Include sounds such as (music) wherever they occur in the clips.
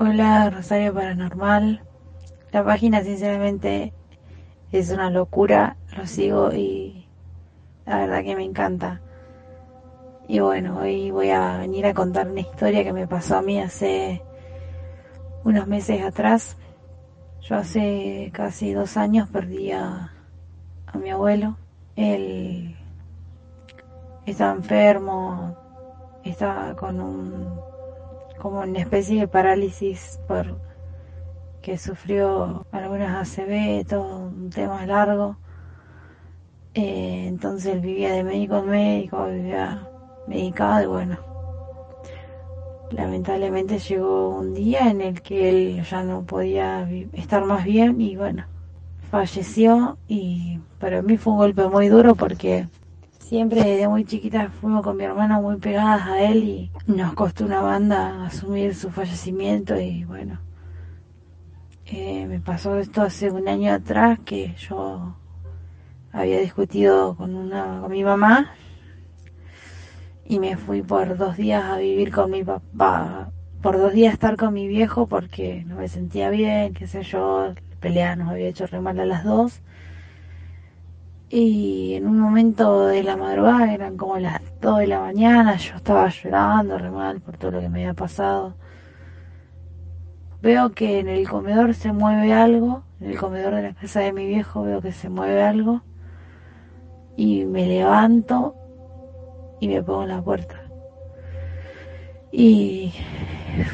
Hola Rosario Paranormal. La página sinceramente es una locura. Lo sigo y la verdad que me encanta. Y bueno, hoy voy a venir a contar una historia que me pasó a mí hace unos meses atrás. Yo hace casi dos años perdí a, a mi abuelo. Él estaba enfermo, estaba con un como una especie de parálisis por que sufrió algunas ACV, todo un tema largo. Eh, entonces él vivía de médico en médico, vivía medicado y bueno, lamentablemente llegó un día en el que él ya no podía estar más bien y bueno, falleció y para mí fue un golpe muy duro porque Siempre desde muy chiquita fuimos con mi hermana muy pegadas a él y nos costó una banda asumir su fallecimiento y bueno, eh, me pasó esto hace un año atrás que yo había discutido con, una, con mi mamá y me fui por dos días a vivir con mi papá, por dos días a estar con mi viejo porque no me sentía bien, qué sé yo, pelea nos había hecho re mal a las dos y en un momento de la madrugada, eran como las 2 de la mañana, yo estaba llorando re mal por todo lo que me había pasado. Veo que en el comedor se mueve algo, en el comedor de la casa de mi viejo veo que se mueve algo y me levanto y me pongo en la puerta. Y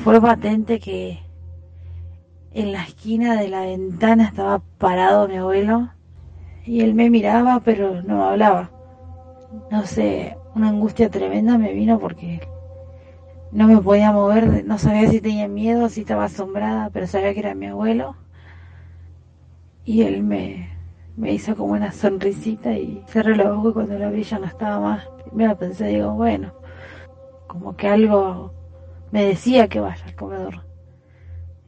fue patente que en la esquina de la ventana estaba parado mi abuelo y él me miraba pero no hablaba. No sé, una angustia tremenda me vino porque no me podía mover, no sabía si tenía miedo, si estaba asombrada, pero sabía que era mi abuelo. Y él me, me hizo como una sonrisita y cerré los ojos y cuando lo abrí ya no estaba más. Primero pensé, digo, bueno, como que algo me decía que vaya al comedor.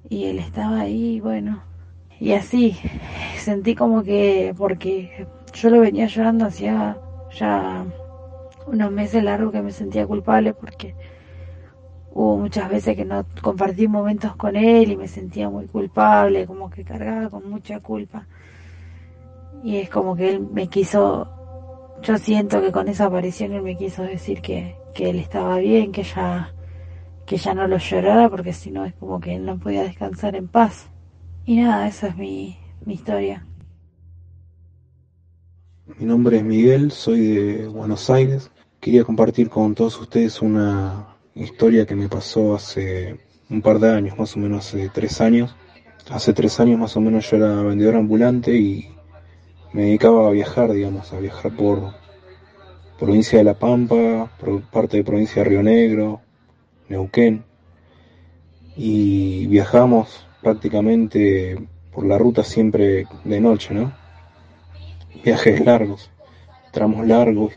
Y él estaba ahí, bueno, y así sentí como que, porque yo lo venía llorando hacía ya unos meses largos que me sentía culpable porque hubo muchas veces que no compartí momentos con él y me sentía muy culpable, como que cargaba con mucha culpa. Y es como que él me quiso, yo siento que con esa aparición él me quiso decir que, que él estaba bien, que ya, que ya no lo llorara porque si no es como que él no podía descansar en paz. Y nada, esa es mi, historia. Mi nombre es Miguel, soy de Buenos Aires. Quería compartir con todos ustedes una historia que me pasó hace un par de años, más o menos hace tres años. Hace tres años más o menos yo era vendedor ambulante y me dedicaba a viajar, digamos, a viajar por provincia de La Pampa, por parte de provincia de Río Negro, Neuquén. Y viajamos prácticamente por la ruta siempre de noche, ¿no? Viajes largos, tramos largos,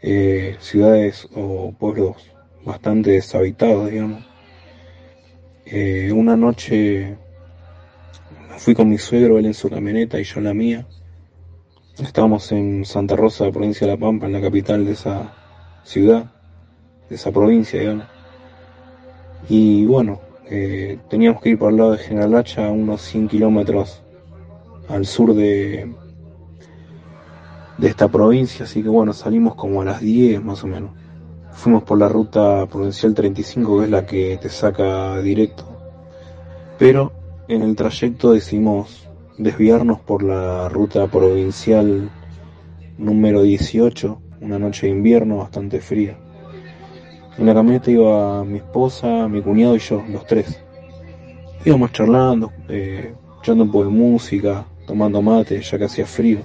eh, ciudades o pueblos bastante deshabitados, digamos. Eh, una noche fui con mi suegro, él en su camioneta y yo en la mía. Estábamos en Santa Rosa, provincia de La Pampa, en la capital de esa ciudad, de esa provincia, digamos. Y bueno, eh, teníamos que ir por el lado de General Hacha, unos 100 kilómetros al sur de, de esta provincia, así que bueno, salimos como a las 10 más o menos. Fuimos por la ruta provincial 35, que es la que te saca directo. Pero en el trayecto decidimos desviarnos por la ruta provincial número 18, una noche de invierno bastante fría. En la camioneta iba mi esposa, mi cuñado y yo, los tres. Íbamos charlando, eh, echando un poco de música, tomando mate, ya que hacía frío.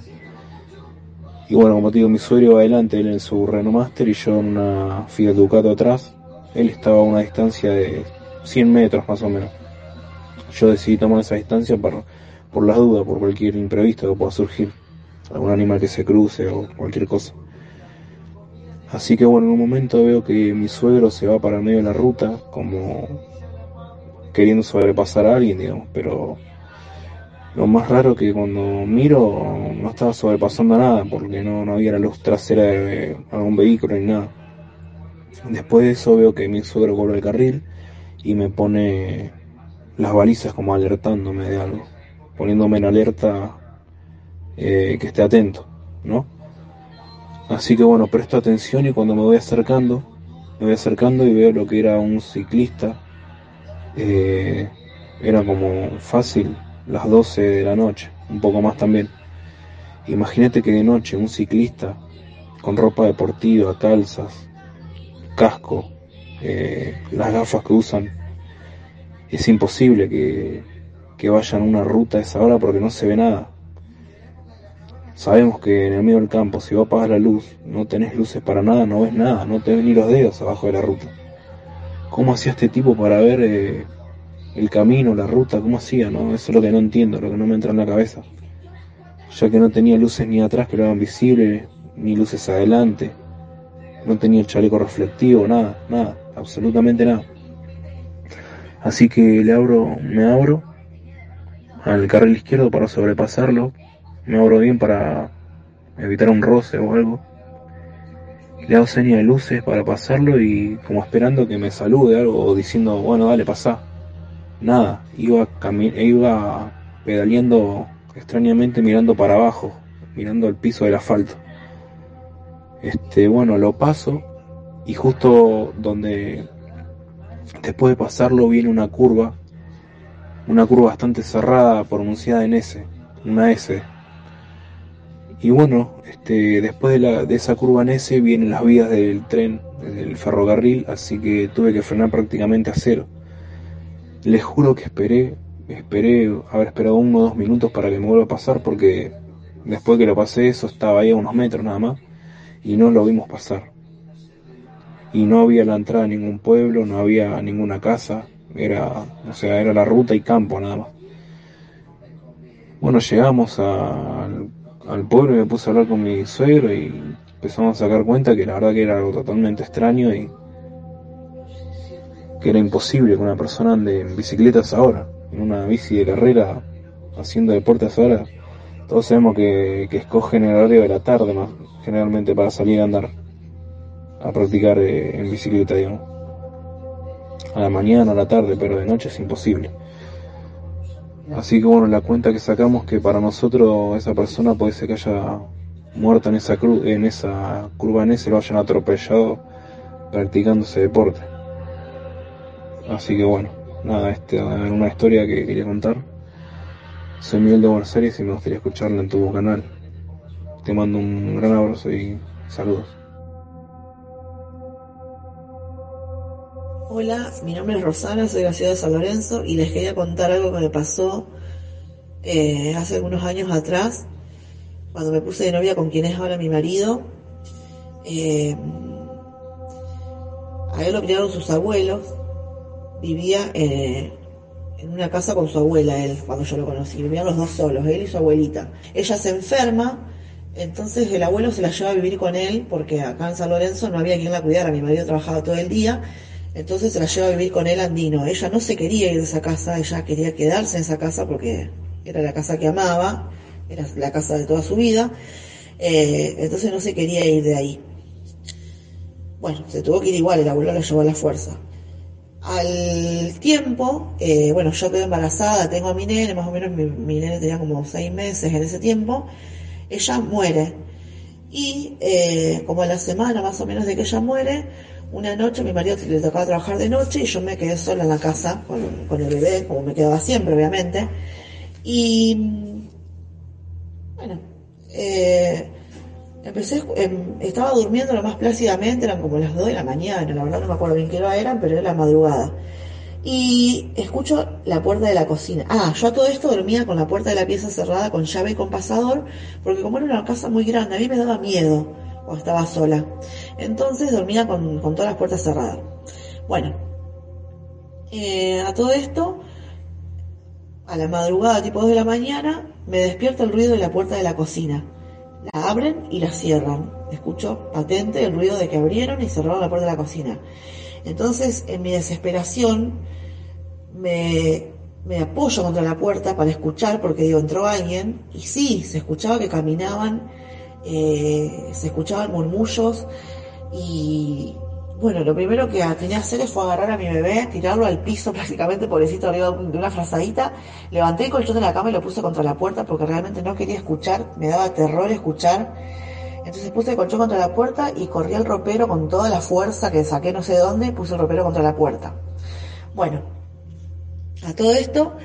Y bueno, como te digo, mi suegro iba adelante, él en su Renault Master y yo en una Fiat Ducato atrás. Él estaba a una distancia de 100 metros más o menos. Yo decidí tomar esa distancia por, por las dudas, por cualquier imprevisto que pueda surgir. Algún animal que se cruce o cualquier cosa. Así que bueno, en un momento veo que mi suegro se va para el medio de la ruta, como queriendo sobrepasar a alguien, digamos, pero lo más raro que cuando miro no estaba sobrepasando nada, porque no, no había la luz trasera de algún vehículo ni nada. Después de eso veo que mi suegro vuelve el carril y me pone las balizas como alertándome de algo, poniéndome en alerta eh, que esté atento, ¿no? Así que bueno, presto atención y cuando me voy acercando, me voy acercando y veo lo que era un ciclista. Eh, era como fácil las 12 de la noche, un poco más también. Imagínate que de noche un ciclista con ropa deportiva, calzas, casco, eh, las gafas que usan, es imposible que, que vayan a una ruta a esa hora porque no se ve nada. Sabemos que en el medio del campo, si vos apagas la luz, no tenés luces para nada, no ves nada, no te ves ni los dedos abajo de la ruta. ¿Cómo hacía este tipo para ver eh, el camino, la ruta, cómo hacía, ¿no? Eso es lo que no entiendo, lo que no me entra en la cabeza. Ya que no tenía luces ni atrás que lo hagan visible, ni luces adelante. No tenía chaleco reflectivo, nada, nada, absolutamente nada. Así que le abro, me abro al carril izquierdo para sobrepasarlo. Me abro bien para evitar un roce o algo. Le hago señas de luces para pasarlo y como esperando que me salude algo o diciendo, bueno, dale, pasá nada, iba, iba pedaleando extrañamente mirando para abajo, mirando el piso del asfalto. Este, bueno, lo paso y justo donde después de pasarlo viene una curva, una curva bastante cerrada pronunciada en S, una S. Y bueno, este, después de, la, de esa curva en vienen las vías del tren, del ferrocarril, así que tuve que frenar prácticamente a cero. Les juro que esperé, esperé haber esperado uno o dos minutos para que me vuelva a pasar porque después que lo pasé eso estaba ahí a unos metros nada más y no lo vimos pasar. Y no había la entrada a ningún pueblo, no había ninguna casa, era, o sea, era la ruta y campo nada más. Bueno, llegamos al, al pueblo y me puse a hablar con mi suegro y empezamos a sacar cuenta que la verdad que era algo totalmente extraño y que era imposible que una persona ande en bicicletas ahora, en una bici de carrera, haciendo deportes ahora. Todos sabemos que, que escogen el horario de la tarde más generalmente para salir a andar, a practicar eh, en bicicleta, digamos. A la mañana, a la tarde, pero de noche es imposible. Así que bueno, la cuenta que sacamos que para nosotros esa persona puede ser que haya muerto en esa, cru en esa curva en ese, lo hayan atropellado practicando ese deporte. Así que bueno, nada, esta es una historia que quería contar. Soy Miguel de Buenos Aires y me gustaría escucharla en tu canal. Te mando un gran abrazo y saludos. Hola, mi nombre es Rosana, soy de la ciudad de San Lorenzo y les quería contar algo que me pasó eh, hace algunos años atrás, cuando me puse de novia con quien es ahora mi marido. Eh, a él lo criaron sus abuelos vivía eh, en una casa con su abuela, él, cuando yo lo conocí. Vivían los dos solos, él y su abuelita. Ella se enferma, entonces el abuelo se la lleva a vivir con él, porque acá en San Lorenzo no había quien la cuidara, mi marido trabajaba todo el día, entonces se la lleva a vivir con él andino. Ella no se quería ir de esa casa, ella quería quedarse en esa casa porque era la casa que amaba, era la casa de toda su vida, eh, entonces no se quería ir de ahí. Bueno, se tuvo que ir igual, el abuelo la llevó a la fuerza. Al tiempo, eh, bueno, yo quedé embarazada, tengo a mi nene, más o menos mi, nene tenía como seis meses en ese tiempo, ella muere. Y eh, como a la semana más o menos de que ella muere, una noche mi marido le tocaba trabajar de noche y yo me quedé sola en la casa con, el bebé, como me quedaba siempre, obviamente. Y bueno, eh, Empecé, em, estaba durmiendo lo más plácidamente, eran como las 2 de la mañana, la verdad no me acuerdo bien qué hora eran, pero era la madrugada. y escucho la puerta de la cocina. Ah, yo a todo esto dormía con la puerta de la pieza cerrada, con llave y con pasador, porque como era una casa muy grande, a mí me daba miedo cuando estaba sola. Entonces dormía con, todas las puertas cerradas. Bueno, eh, a todo esto, a la madrugada, tipo 2 de la mañana, me despierta el ruido de la puerta de la cocina. La abren y la cierran. Escucho patente el ruido de que abrieron y cerraron la puerta de la cocina. Entonces, en mi desesperación, me, apoyo contra la puerta para escuchar, porque digo, entró alguien, y sí, se escuchaba que caminaban, eh, se escuchaban murmullos, y bueno, lo primero que tenía que hacer fue agarrar a mi bebé, tirarlo al piso (laughs) prácticamente, pobrecito, arriba de una frazadita, levanté el colchón de la cama y lo puse contra la puerta porque realmente no quería escuchar, me daba terror escuchar entonces puse el colchón contra la puerta y corrí el ropero con toda la fuerza que saqué no sé dónde, puse el ropero contra la puerta. Bueno, a todo esto,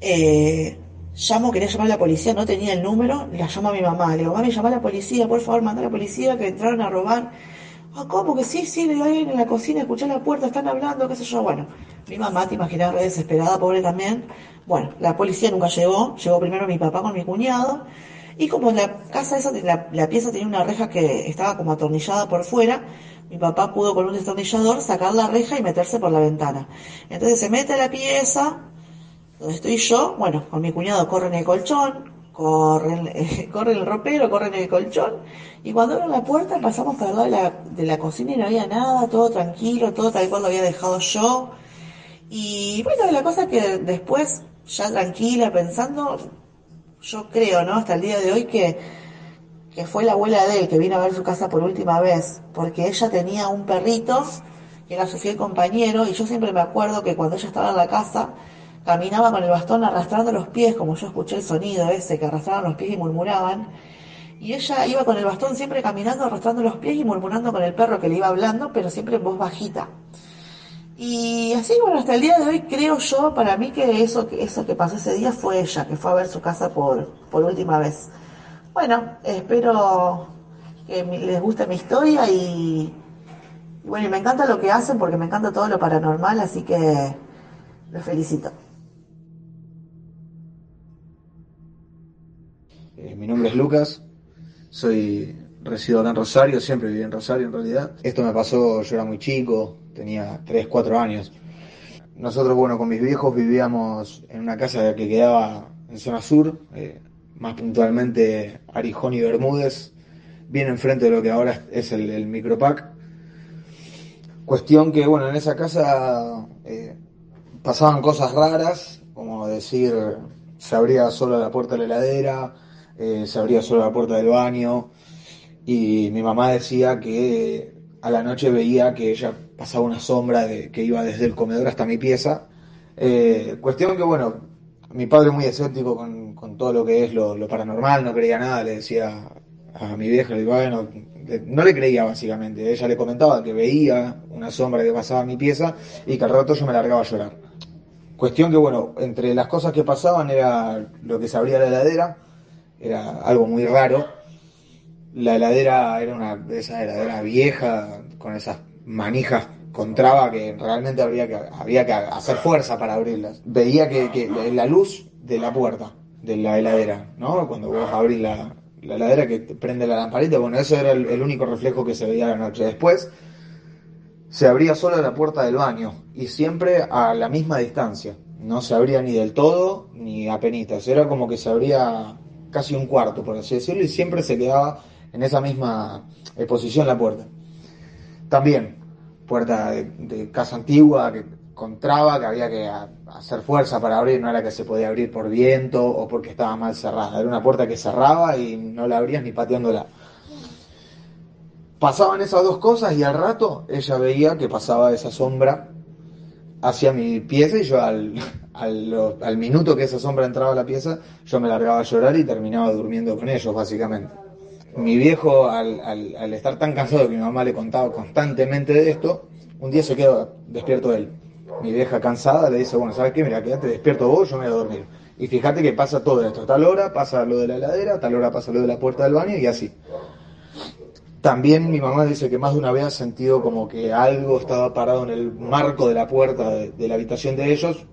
eh, llamo, quería llamar a la policía, no tenía el número, la llamo a mi mamá. Le digo, mami, llama a la policía, por favor, manda a la policía que entraron a robar. Ah, ¿cómo que sí? Sí, le alguien en la cocina, escuché la puerta, están hablando, qué sé yo. Bueno, mi mamá, te imaginas, re desesperada, pobre también. Bueno, la policía nunca llegó, llegó primero mi papá con mi cuñado. Y como la casa esa, la, pieza tenía una reja que estaba como atornillada por fuera, mi papá pudo con un destornillador sacar la reja y meterse por la ventana. Entonces se mete a la pieza, donde estoy yo, bueno, con mi cuñado corre en el colchón, corre, (laughs) corre el ropero, corre en el colchón, y cuando abren la puerta pasamos por el lado de la, de la cocina y no había nada, todo tranquilo, todo tal cual lo había dejado yo. Y bueno, la cosa que después, ya tranquila, pensando, yo creo, ¿no? Hasta el día de hoy que, que fue la abuela de él que vino a ver su casa por última vez, porque ella tenía un perrito que era su fiel compañero y yo siempre me acuerdo que cuando ella estaba en la casa caminaba con el bastón arrastrando los pies, como yo escuché el sonido ese, que arrastraban los pies y murmuraban, y ella iba con el bastón siempre caminando, arrastrando los pies y murmurando con el perro que le iba hablando, pero siempre en voz bajita. Y así, bueno, hasta el día de hoy creo yo, para mí que eso, eso que pasó ese día fue ella, que fue a ver su casa por, por última vez. Bueno, espero que les guste mi historia y, bueno, y me encanta lo que hacen porque me encanta todo lo paranormal, así que los felicito. Mi nombre es Lucas, soy resido en Rosario, siempre viví en Rosario en realidad. Esto me pasó, yo era muy chico, tenía 3, 4 años. Nosotros, bueno, con mis viejos vivíamos en una casa que quedaba en zona sur, eh, más puntualmente Arijón y Bermúdez, bien enfrente de lo que ahora es el, Micropac. Cuestión que, bueno, en esa casa eh, pasaban cosas raras, como decir, se abría solo la puerta de la heladera, eh, se abría solo la puerta del baño, y mi mamá decía que a la noche veía que ella pasaba una sombra de, que iba desde el comedor hasta mi pieza. Eh, cuestión que, bueno, mi padre muy escéptico con, todo lo que es lo, paranormal, no creía nada, le decía a mi vieja, le bueno, no le creía básicamente, ella le comentaba que veía una sombra que pasaba a mi pieza y que al rato yo me largaba a llorar. Cuestión que, bueno, entre las cosas que pasaban era lo que se abría la heladera, era algo muy raro, la heladera era una de esas heladeras viejas, con esas manijas con traba que realmente habría que, había que hacer fuerza para abrirlas. Veía que, la luz de la puerta de la heladera, ¿no? Cuando vos abrís la, la heladera que prende la lamparita, bueno, eso era el, único reflejo que se veía la noche. Después se abría solo la puerta del baño y siempre a la misma distancia. No se abría ni del todo ni a penitas. Era como que se abría casi un cuarto, por así decirlo, y siempre se quedaba en esa misma exposición la puerta. También, puerta de, casa antigua que con traba, que había que hacer fuerza para abrir, no era que se podía abrir por viento o porque estaba mal cerrada, era una puerta que cerraba y no la abrías ni pateándola. Pasaban esas dos cosas y al rato ella veía que pasaba esa sombra hacia mi pieza y yo al, al, minuto que esa sombra entraba a la pieza, yo me largaba a llorar y terminaba durmiendo con ellos, básicamente mi viejo, al, estar tan cansado que mi mamá le contaba constantemente de esto, un día se quedó despierto él. Mi vieja cansada le dice, bueno, ¿sabes qué? Mira, quédate despierto vos, yo me voy a dormir. Y fíjate que pasa todo esto. Tal hora pasa lo de la heladera, tal hora pasa lo de la puerta del baño y así. También mi mamá dice que más de una vez ha sentido como que algo estaba parado en el marco de la puerta de, la habitación de ellos.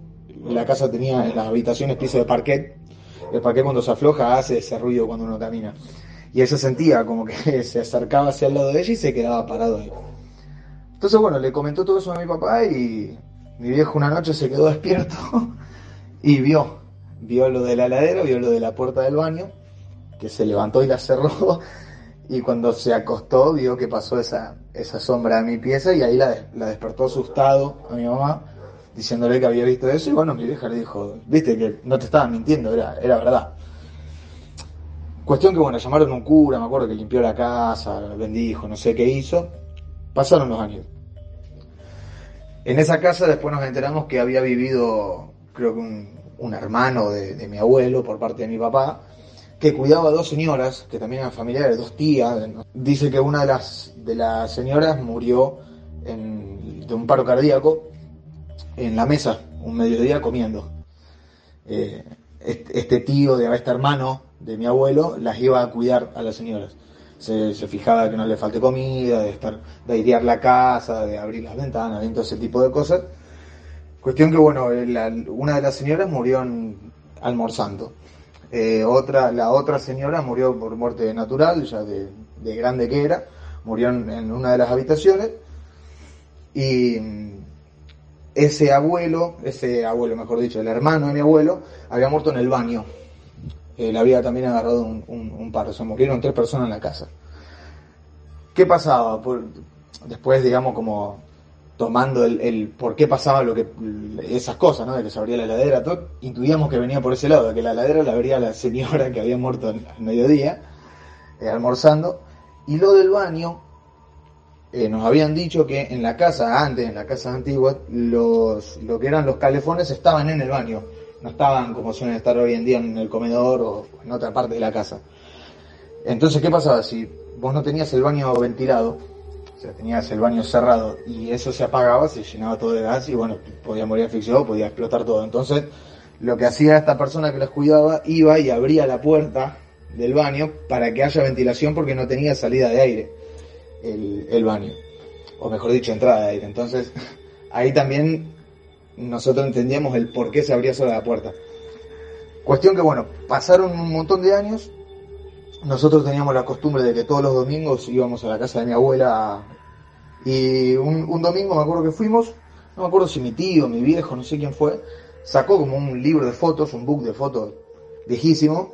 La casa tenía en las habitaciones piso de parquet. El parquet cuando se afloja hace ese ruido cuando uno camina. Y ella sentía como que (laughs) se acercaba hacia el lado de ella y se quedaba parado ahí. Entonces, bueno, le comentó todo eso a mi papá y mi viejo una noche se quedó (laughs) despierto y vio, vio lo de la heladera, vio lo de la puerta del baño, que se levantó y la cerró (laughs) y cuando se acostó vio que pasó esa, esa sombra a mi pieza y ahí la, la despertó asustado a mi mamá diciéndole que había visto eso y bueno, mi vieja le dijo, viste que no te estaba mintiendo, era, era verdad. Cuestión que bueno, llamaron a un cura, me acuerdo que limpió la casa, bendijo, no sé qué hizo. Pasaron los años. En esa casa después nos enteramos que había vivido, creo que un, hermano de, mi abuelo por parte de mi papá, que cuidaba a dos señoras, que también eran familiares, dos tías. Dice que una de las, de las señoras murió de un paro cardíaco en la mesa, un mediodía comiendo. Eh, este tío, de este hermano de mi abuelo, las iba a cuidar a las señoras se, fijaba que no le falte comida, de estar, de airear la casa, de abrir las ventanas, todo ese tipo de cosas. Cuestión que, bueno, una de las señoras murió almorzando. Eh, otra, la otra señora murió por muerte natural, ya de, grande que era, murió en, una de las habitaciones. Y ese abuelo, ese abuelo, mejor dicho, el hermano de mi abuelo, había muerto en el baño le había también agarrado un, un, paro, se murieron tres personas en la casa. ¿Qué pasaba? después, digamos, como tomando el, por qué pasaba lo que esas cosas, ¿no? De que se abría la heladera, todo, intuíamos que venía por ese lado, de que la heladera la abría la señora que había muerto al mediodía, eh, almorzando, y lo del baño, eh, nos habían dicho que en la casa, antes, en la casa antigua, los, lo que eran los calefones estaban en el baño no estaban como suelen estar hoy en día en el comedor o en otra parte de la casa. Entonces, ¿qué pasaba? Si vos no tenías el baño ventilado, o sea, tenías el baño cerrado y eso se apagaba, se llenaba todo de gas y bueno, podía morir asfixiado, podía explotar todo. Entonces, lo que hacía esta persona que les cuidaba, iba y abría la puerta del baño para que haya ventilación porque no tenía salida de aire el, baño. O mejor dicho, entrada de aire. Entonces, (laughs) ahí también nosotros entendíamos el por qué se abría sola la puerta. Cuestión que, bueno, pasaron un montón de años. Nosotros teníamos la costumbre de que todos los domingos íbamos a la casa de mi abuela. Y un, domingo me acuerdo que fuimos, no me acuerdo si mi tío, mi viejo, no sé quién fue, sacó como un libro de fotos, un book de fotos viejísimo,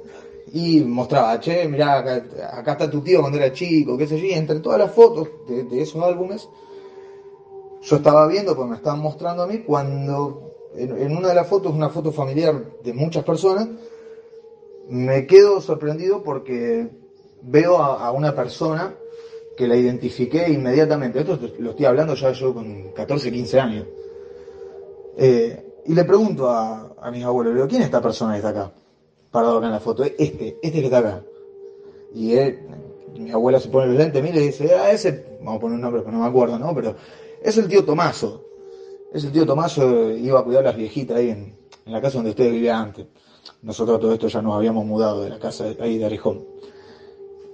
y mostraba, che, mirá, acá, está tu tío cuando era chico, qué sé yo, y entre todas las fotos de, de esos álbumes yo estaba viendo, pues me estaban mostrando a mí, cuando en, una de las fotos, una foto familiar de muchas personas, me quedo sorprendido porque veo a, una persona que la identifiqué inmediatamente. Esto lo estoy hablando ya yo con 14, 15 años. Eh, y le pregunto a, mis abuelos, le digo, ¿quién es esta persona que está acá? Parado acá en la foto. Este, este que está acá. Y él, mi abuela se pone el lente, mira y dice, ah, ese, vamos a poner un nombre, pero no me acuerdo, ¿no? Pero es el tío Tomaso. Es el tío Tomaso, iba a cuidar a las viejitas ahí en, la casa donde usted vivía antes. Nosotros todo esto ya nos habíamos mudado de la casa ahí de Arijón.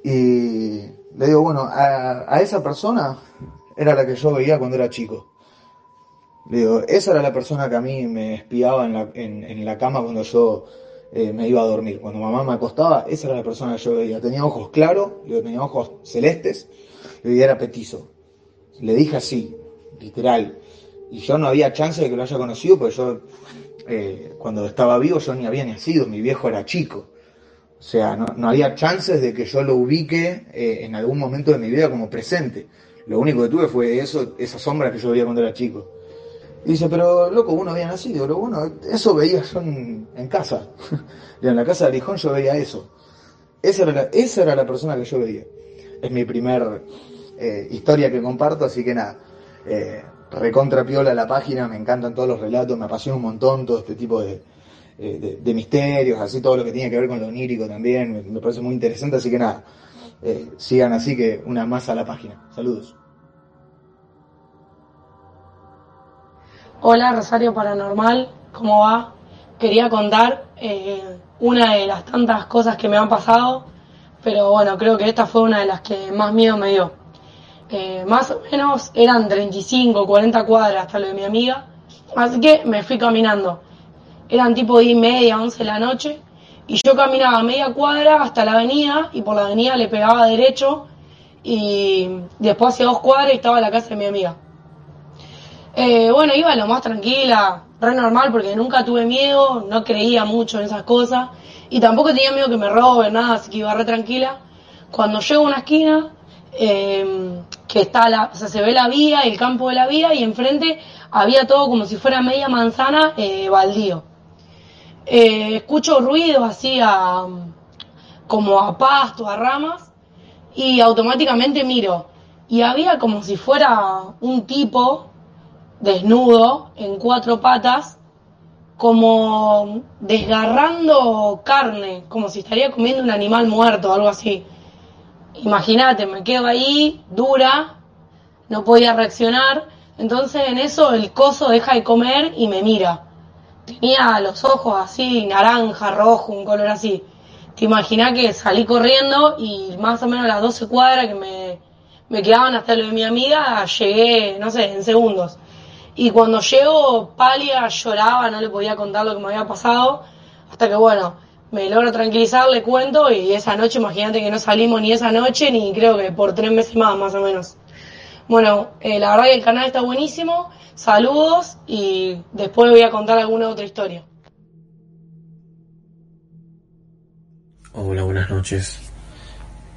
Y le digo, bueno, a, esa persona era la que yo veía cuando era chico. Le digo, esa era la persona que a mí me espiaba en la, en, la cama cuando yo eh, me iba a dormir. Cuando mamá me acostaba, esa era la persona que yo veía. Tenía ojos claros, tenía ojos celestes, y era petizo. Le dije así, literal. Y yo no había chance de que lo haya conocido, porque yo, eh, cuando estaba vivo, yo ni había nacido, mi viejo era chico. O sea, no, había chances de que yo lo ubique eh, en algún momento de mi vida como presente. Lo único que tuve fue eso, esa sombra que yo veía cuando era chico. Y dice, pero loco, uno había nacido, pero bueno, eso veía yo en, casa. (laughs) y en la casa de Arijón yo veía eso. Esa era, la, esa era la persona que yo veía. Es mi primer eh, historia que comparto, así que nada eh, recontra piola la página, me encantan todos los relatos, me apasiona un montón todo este tipo de, eh, de, misterios, así todo lo que tiene que ver con lo onírico también, me, parece muy interesante, así que nada, eh, sigan así que una más a la página. Saludos. Hola Rosario Paranormal, ¿cómo va? Quería contar eh, una de las tantas cosas que me han pasado pero bueno, creo que esta fue una de las que más miedo me dio. Eh, más o menos eran 35, 40 cuadras hasta lo de mi amiga, así que me fui caminando. Eran tipo 10 y media, 11 de la noche, y yo caminaba media cuadra hasta la avenida, y por la avenida le pegaba derecho, y después hacia dos cuadras estaba la casa de mi amiga. Eh, bueno, iba lo más tranquila, re normal, porque nunca tuve miedo, no creía mucho en esas cosas, y tampoco tenía miedo que me roben, nada, así que iba re tranquila. Cuando llego a una esquina, eh, que está la, o se ve la vía, el campo de la vía, y enfrente había todo como si fuera media manzana eh, baldío. Eh, escucho ruidos así a, como a pasto, a ramas, y automáticamente miro. Y había como si fuera un tipo desnudo, en cuatro patas, como desgarrando carne, como si estaría comiendo un animal muerto o algo así. Imagínate, me quedo ahí, dura, no podía reaccionar, entonces en eso el coso deja de comer y me mira. Tenía los ojos así, naranja, rojo, un color así. Te imaginas que salí corriendo y más o menos las 12 cuadras que me, me quedaban hasta lo de mi amiga, llegué, no sé, en segundos. Y cuando llego, pálida, lloraba, no le podía contar lo que me había pasado, hasta que bueno, me logro tranquilizar, le cuento, y esa noche, imagínate que no salimos ni esa noche, ni creo que por tres meses más, más o menos. Bueno, eh, la verdad que el canal está buenísimo, saludos, y después voy a contar alguna otra historia. Hola, buenas noches.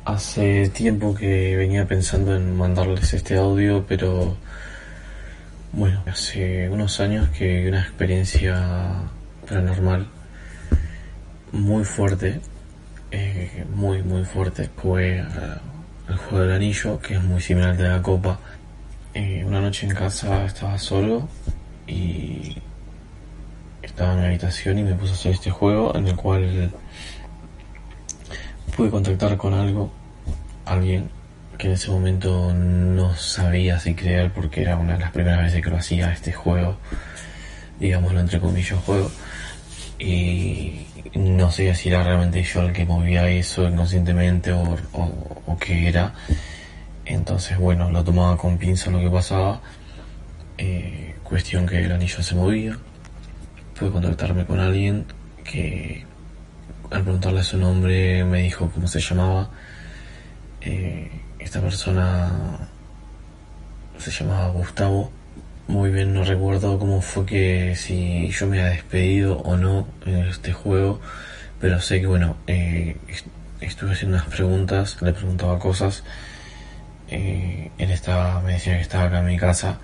Hace tiempo que venía pensando en mandarles este audio, pero bueno, hace unos años que vi una experiencia paranormal muy fuerte, eh, muy muy fuerte, fue el juego del anillo, que es muy similar al de la copa. Eh, una noche en casa estaba solo y estaba en mi habitación y me puse a hacer este juego en el cual pude contactar con algo, alguien que en ese momento no sabía si creer porque era una de las primeras veces que lo hacía este juego, digámoslo entre comillas juego, y no sé si era realmente yo el que movía eso inconscientemente o, qué era. Entonces, bueno, lo tomaba con pinza lo que pasaba. Eh, cuestión que el anillo se movía. Pude contactarme con alguien que al preguntarle su nombre me dijo cómo se llamaba. Eh, esta persona se llamaba Gustavo. Muy bien, no recuerdo cómo fue que si yo me había despedido o no en este juego, pero sé que bueno, eh, estuve haciendo unas preguntas, le preguntaba cosas. Eh, él estaba, me decía que estaba acá en mi casa,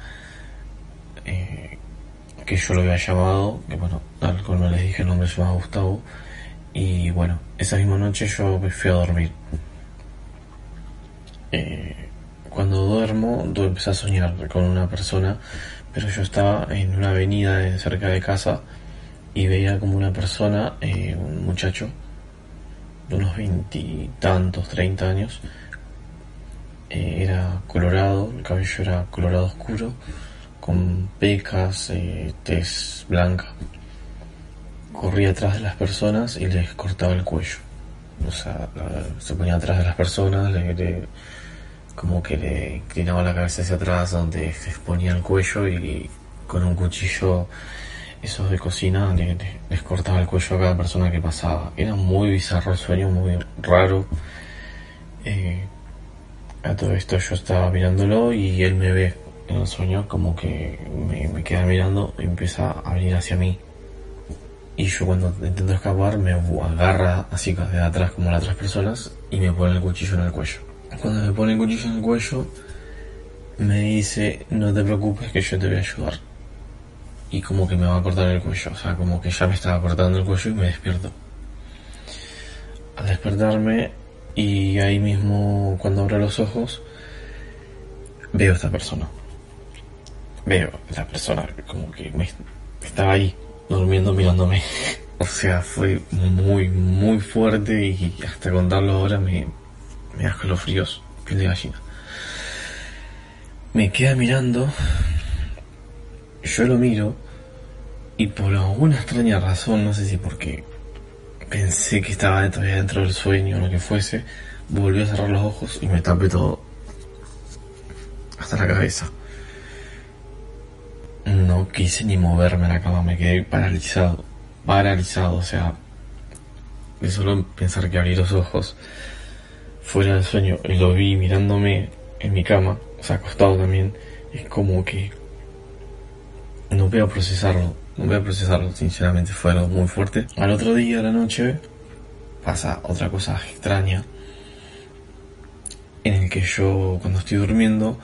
eh, que yo lo había llamado, que bueno, tal como les dije el nombre se llama Gustavo, y bueno, esa misma noche yo me fui a dormir. Eh, cuando duermo, empecé a soñar con una persona, pero yo estaba en una avenida cerca de casa y veía como una persona, eh, un muchacho de unos veintitantos, treinta años, eh, era colorado, el cabello era colorado oscuro, con pecas, eh, tez blanca. Corría atrás de las personas y les cortaba el cuello. O sea, se ponía atrás de las personas, le como que le inclinaba la cabeza hacia atrás donde se exponía el cuello y con un cuchillo esos de cocina le, le, les cortaba el cuello a cada persona que pasaba. Era muy bizarro el sueño, muy raro. Eh, a todo esto yo estaba mirándolo y él me ve en el sueño como que me, me queda mirando y empieza a venir hacia mí. Y yo cuando intento escapar me agarra así de atrás como las otras personas y me pone el cuchillo en el cuello. Cuando me pone el cuchillo en el cuello, me dice, no te preocupes que yo te voy a ayudar. Y como que me va a cortar el cuello, o sea, como que ya me estaba cortando el cuello y me despierto. Al despertarme y ahí mismo cuando abro los ojos, veo a esta persona. Veo a la persona como que me estaba ahí, durmiendo mirándome. (laughs) O sea, fue muy, muy fuerte y hasta contarlo ahora me, me da escalofríos, piel de gallina. Me queda mirando, yo lo miro y por alguna extraña razón, no sé si porque pensé que estaba todavía dentro del sueño o lo que fuese, volví a cerrar los ojos y me tapé todo. Hasta la cabeza. No quise ni moverme a la cama, me quedé paralizado. Paralizado, o sea, de solo pensar que abrí los ojos fuera del sueño y lo vi mirándome en mi cama, o sea, acostado también, es como que no voy a procesarlo, no voy a procesarlo, sinceramente fue algo muy fuerte. Al otro día, a la noche, pasa otra cosa extraña, en el que yo, cuando estoy durmiendo,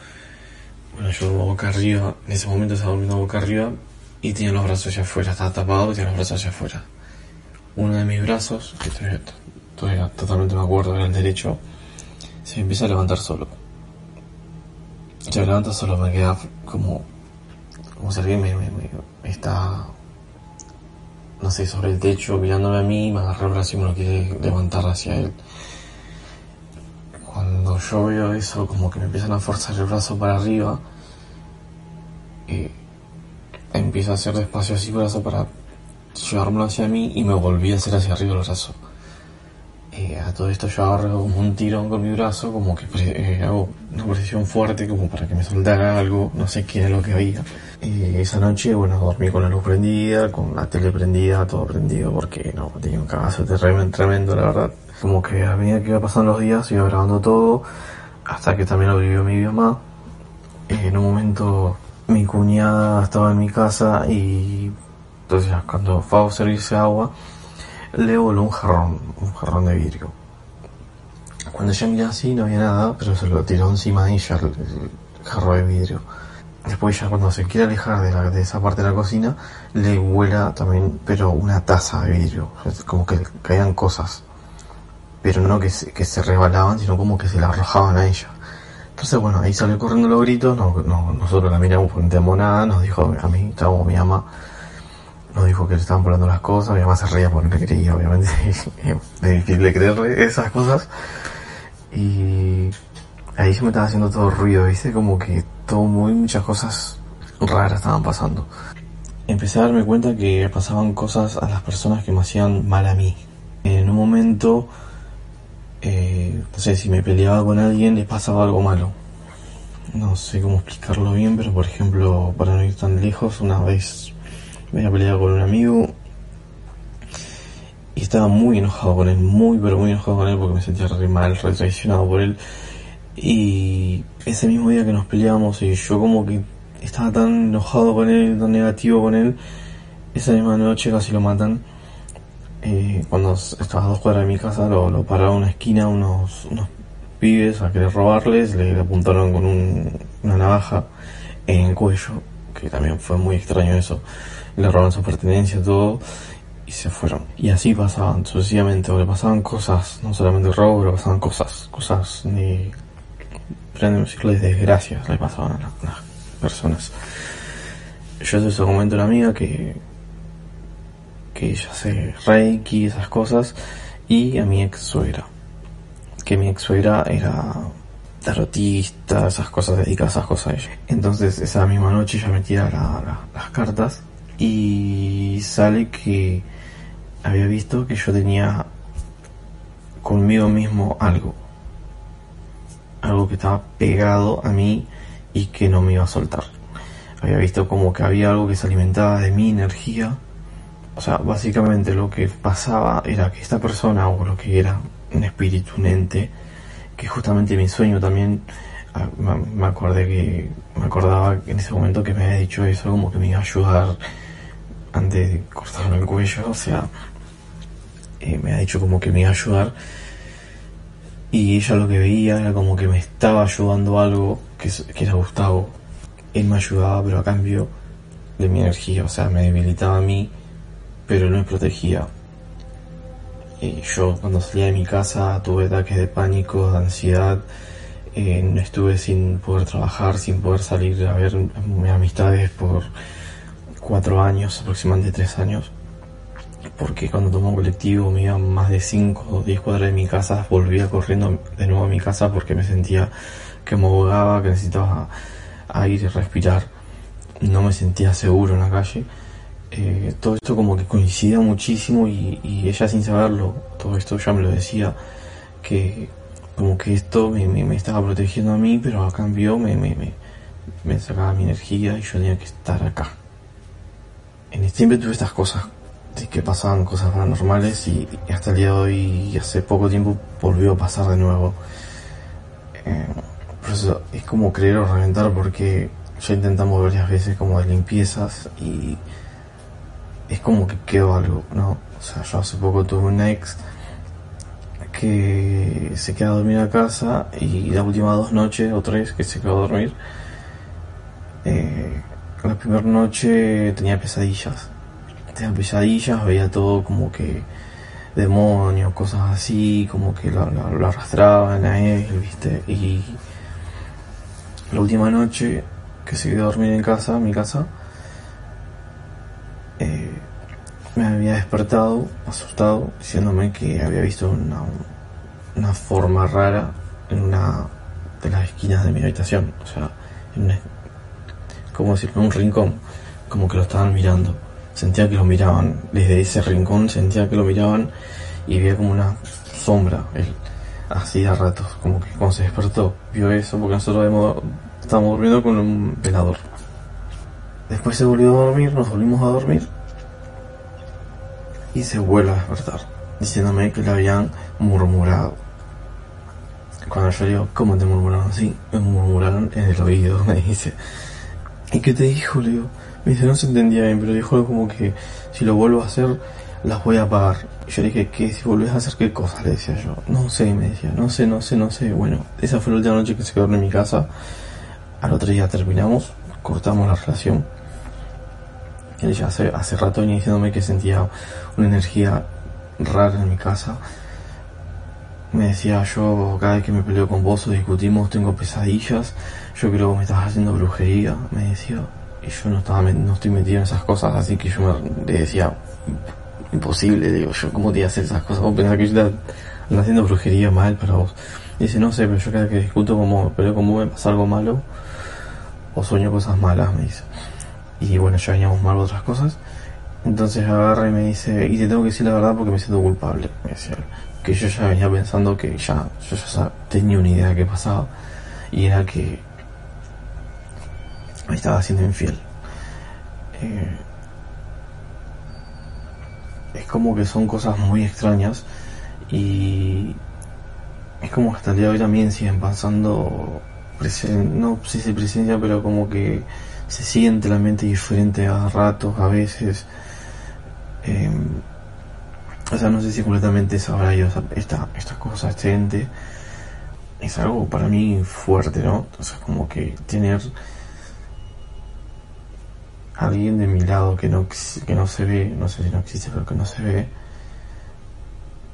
bueno, yo duermo boca arriba, en ese momento estaba durmiendo boca arriba y tenía los brazos allá afuera, estaba tapado y tenía los brazos allá afuera. Uno de mis brazos, que todavía, totalmente me acuerdo, era el derecho, se empieza a levantar solo. Se levanta solo, me queda como, como si alguien me, me, me está, no sé, sobre el techo, mirándome a mí, me agarra el brazo y me lo quiere levantar hacia él. Cuando yo veo eso, como que me empiezan a forzar el brazo para arriba, eh, empiezo a hacer despacio así brazo para llevármelo hacia mí y me volví a hacer hacia arriba el brazo. Eh, a todo esto yo agarro como un tirón con mi brazo, como que eh, hago una presión fuerte como para que me soltara algo, no sé qué era lo que había. Eh, esa noche, bueno, dormí con la luz prendida, con la tele prendida, todo prendido, porque no, tenía un cagazo tremendo, tremendo, la verdad. Como que a medida que iba pasando los días, iba grabando todo, hasta que también lo vivió mi mamá. en un momento mi cuñada estaba en mi casa y entonces cuando fue a servirse agua, le voló un jarrón, un jarrón de vidrio. Cuando ella mira así no había nada, pero se lo tiró encima de ella el, jarrón de vidrio. Después ya cuando se quiere alejar de, la, de esa parte de la cocina, le vuela también, pero una taza de vidrio. Como que caían cosas. Pero no que se, que se rebalaban, sino como que se la arrojaban a ella. Entonces bueno, ahí salió corriendo los gritos, no, no, nosotros la miramos por nada, nos dijo a mí, estábamos mi mamá, nos dijo que le estaban volando las cosas, mi mamá se reía porque no le creía, obviamente, es difícil creerle esas cosas. Y ahí se me estaba haciendo todo ruido, viste, como que todo muy, muchas cosas raras estaban pasando. Empecé a darme cuenta que pasaban cosas a las personas que me hacían mal a mí. En un momento eh, no sé, si me peleaba con alguien les pasaba algo malo. No sé cómo explicarlo bien, pero por ejemplo, para no ir tan lejos, una vez me había peleado con un amigo y estaba muy enojado con él, muy pero muy enojado con él porque me sentía re mal, re traicionado por él. Y ese mismo día que nos peleábamos y yo como que estaba tan enojado con él, tan negativo con él, esa misma noche casi lo matan eh, cuando estaba a dos cuadras de mi casa, lo, lo pararon en una esquina unos, unos pibes a querer robarles, le apuntaron con una navaja en el cuello, que también fue muy extraño eso. Le robaron su pertenencia, todo, y se fueron. Y así pasaban sucesivamente, o le pasaban cosas, no solamente robo, pero pasaban cosas, cosas de, decirles desgracias, le pasaban a las, personas. Yo en ese momento una amiga que que ella hace reiki, esas cosas, y a mi ex suegra, que mi ex suegra era tarotista, esas cosas, dedicadas a esas cosas a ella. Entonces esa misma noche ella me tira las cartas y sale que había visto que yo tenía conmigo mismo algo. Algo que estaba pegado a mí y que no me iba a soltar. Había visto como que había algo que se alimentaba de mi energía o sea, básicamente lo que pasaba era que esta persona, o lo que era un espíritu, un ente, que justamente mi sueño también, ah, me acordé que, me acordaba en ese momento que me había dicho eso, como que me iba a ayudar antes de cortarme el cuello, o sea, eh, me ha dicho como que me iba a ayudar. Y ella lo que veía era como que me estaba ayudando algo, que, era Gustavo. Él me ayudaba, pero a cambio de mi energía, o sea, me debilitaba a mí pero no me protegía. Y yo cuando salía de mi casa tuve ataques de pánico, de ansiedad, eh, estuve sin poder trabajar, sin poder salir a ver mis amistades por cuatro años, aproximadamente tres años. Porque cuando tomaba un colectivo me iba más de cinco o diez cuadras de mi casa, volvía corriendo de nuevo a mi casa porque me sentía que me ahogaba, que necesitaba aire, respirar. No me sentía seguro en la calle eh, todo esto como que coincidía muchísimo y, ella sin saberlo, todo esto ya me lo decía, que como que esto me, me, estaba protegiendo a mí, pero a cambio me, me, me, sacaba mi energía y yo tenía que estar acá. En, siempre tuve estas cosas de que pasaban cosas paranormales y, hasta el día de hoy, hace poco tiempo, volvió a pasar de nuevo. Eh, por eso es como creer o reventar porque ya intentamos varias veces como de limpiezas y es como que quedó algo, ¿no? O sea, yo hace poco tuve un ex que se queda a dormir a casa y la última dos noches o tres que se quedó a dormir, eh, la primera noche tenía pesadillas. Tenía pesadillas, veía todo como que demonios, cosas así, como que lo, arrastraban a él, ¿viste? Y la última noche que se quedó a dormir en casa, en mi casa, eh, me había despertado asustado diciéndome que había visto una, una forma rara en una de las esquinas de mi habitación, o sea, en un, ¿cómo decirlo? En un rincón, como que lo estaban mirando. Sentía que lo miraban, desde ese rincón sentía que lo miraban y veía como una sombra, él, así a ratos, como que cuando se despertó, vio eso, porque nosotros estábamos durmiendo con un velador. Después se volvió a dormir, nos volvimos a dormir y se vuelve a despertar, diciéndome que le habían murmurado. Cuando yo digo, ¿cómo te murmuraron así? Me murmuraron en el oído, (laughs) me dice. ¿Y qué te dijo? Le digo, me dice, no se entendía bien, pero dijo como que si lo vuelvo a hacer, las voy a pagar. Y yo le dije, ¿qué? Si volvés a hacer qué cosa, le decía yo. No sé, me decía, no sé, no sé, no sé. Bueno, esa fue la última noche que se quedó en mi casa. Al otro día terminamos, cortamos la relación. Ella hace, hace rato venía diciéndome que sentía una energía rara en mi casa. Me decía yo, cada vez que me peleo con vos o discutimos, tengo pesadillas. Yo creo que me estás haciendo brujería, me decía. Y yo no, estaba, no estoy metido en esas cosas, así que yo me, le decía, imposible, digo, yo, ¿cómo te iba a hacer esas cosas? Vos pensás que yo estaba haciendo brujería mal para vos. dice, no sé, pero yo cada que discuto como, peleo con vos me pasa algo malo. O sueño cosas malas, me dice y bueno, ya veníamos mal otras cosas. Entonces agarra y me dice, y te tengo que decir la verdad porque me siento culpable. Me decía, que yo ya venía pensando que ya, yo ya tenía una idea de qué pasaba. Y era que me estaba haciendo infiel. Eh, es como que son cosas muy extrañas y es como hasta el día de hoy también siguen pasando, no sé si presencia, pero como que se siente la mente diferente a ratos, a veces. Em, o sea, no sé si completamente sabrá yo esta, esta cosa, este ente. Es algo para mí fuerte, ¿no? O sea, como que tener alguien de mi lado que no, que no se ve, no sé si no existe, pero que no se ve,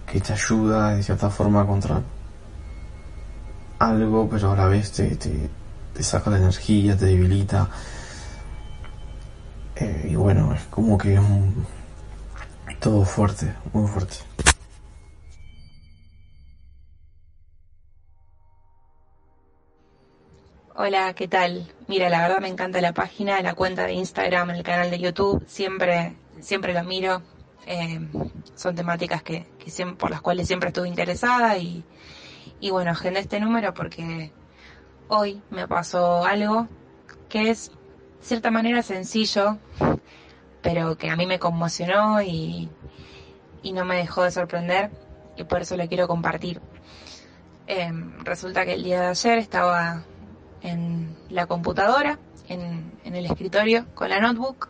que te ayuda de cierta forma contra algo, pero a la vez te, te, te saca la energía, te debilita. Eh, y bueno, es como que es todo fuerte, muy fuerte. Hola, ¿qué tal? Mira, la verdad me encanta la página, la cuenta de Instagram, el canal de YouTube, siempre, siempre lo miro. Eh, son temáticas que, por las cuales siempre estuve interesada y, y bueno, agendé este número porque hoy me pasó algo que es cierta manera sencillo, pero que a mí me conmocionó y, y no me dejó de sorprender y por eso lo quiero compartir. Em, resulta que el día de ayer estaba en la computadora, en, en, el escritorio, con la notebook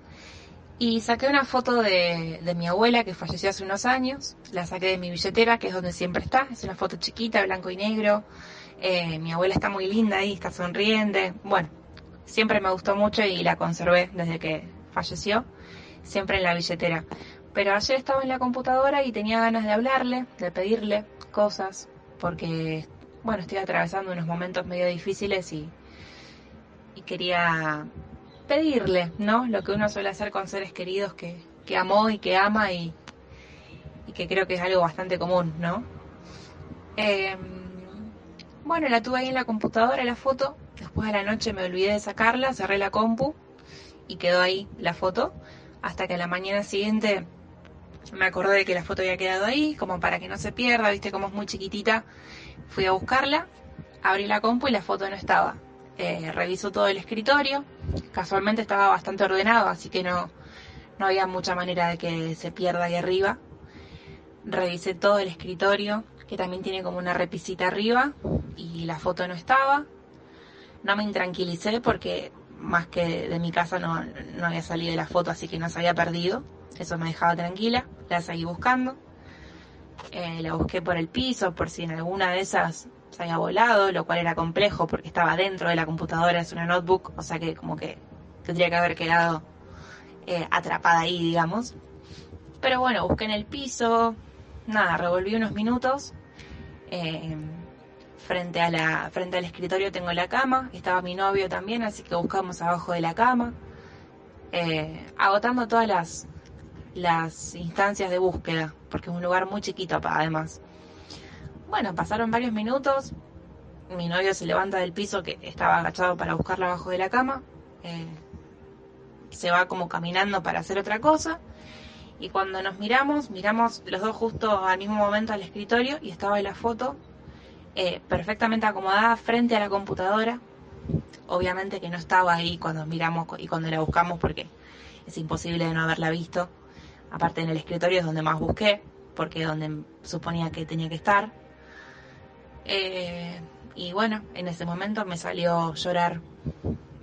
y saqué una foto de, de, mi abuela que falleció hace unos años. La saqué de mi billetera, que es donde siempre está. Es una foto chiquita, blanco y negro. Eh, mi abuela está muy linda ahí, está sonriente. Bueno, siempre me gustó mucho y la conservé desde que falleció, siempre en la billetera. Pero ayer estaba en la computadora y tenía ganas de hablarle, de pedirle cosas, porque, bueno, estoy atravesando unos momentos medio difíciles y, y quería pedirle, ¿no? Lo que uno suele hacer con seres queridos que, que amó y que ama y, que creo que es algo bastante común, ¿no? Em, bueno, la tuve ahí en la computadora, la foto, Después de la noche me olvidé de sacarla, cerré la compu y quedó ahí la foto. Hasta que a la mañana siguiente me acordé de que la foto había quedado ahí, como para que no se pierda, viste como es muy chiquitita. Fui a buscarla, abrí la compu y la foto no estaba. Eh, reviso todo el escritorio, casualmente estaba bastante ordenado, así que no, no había mucha manera de que se pierda ahí arriba. Revisé todo el escritorio, que también tiene como una repisita arriba, y la foto no estaba. No me intranquilicé porque más que de mi casa no, no había salido la foto, así que no se había perdido. Eso me dejaba tranquila. La seguí buscando. Eh, la busqué por el piso, por si en alguna de esas se había volado, lo cual era complejo porque estaba dentro de la computadora, es una notebook, o sea que como que tendría que haber quedado eh, atrapada ahí, digamos. Pero bueno, busqué en el piso, nada, revolví unos minutos. Eh, frente a la frente al escritorio tengo la cama, estaba mi novio también, así que buscamos abajo de la cama, eh, agotando todas las las instancias de búsqueda, porque es un lugar muy chiquito además. Bueno, pasaron varios minutos, mi novio se levanta del piso que estaba agachado para buscarla abajo de la cama, eh, se va como caminando para hacer otra cosa, y cuando nos miramos, miramos los dos justo al mismo momento al escritorio y estaba la foto eh, perfectamente acomodada frente a la computadora. Obviamente que no estaba ahí cuando miramos y cuando la buscamos porque es imposible de no haberla visto. Aparte en el escritorio es donde más busqué, porque donde suponía que tenía que estar. Eh, y bueno, en ese momento me salió llorar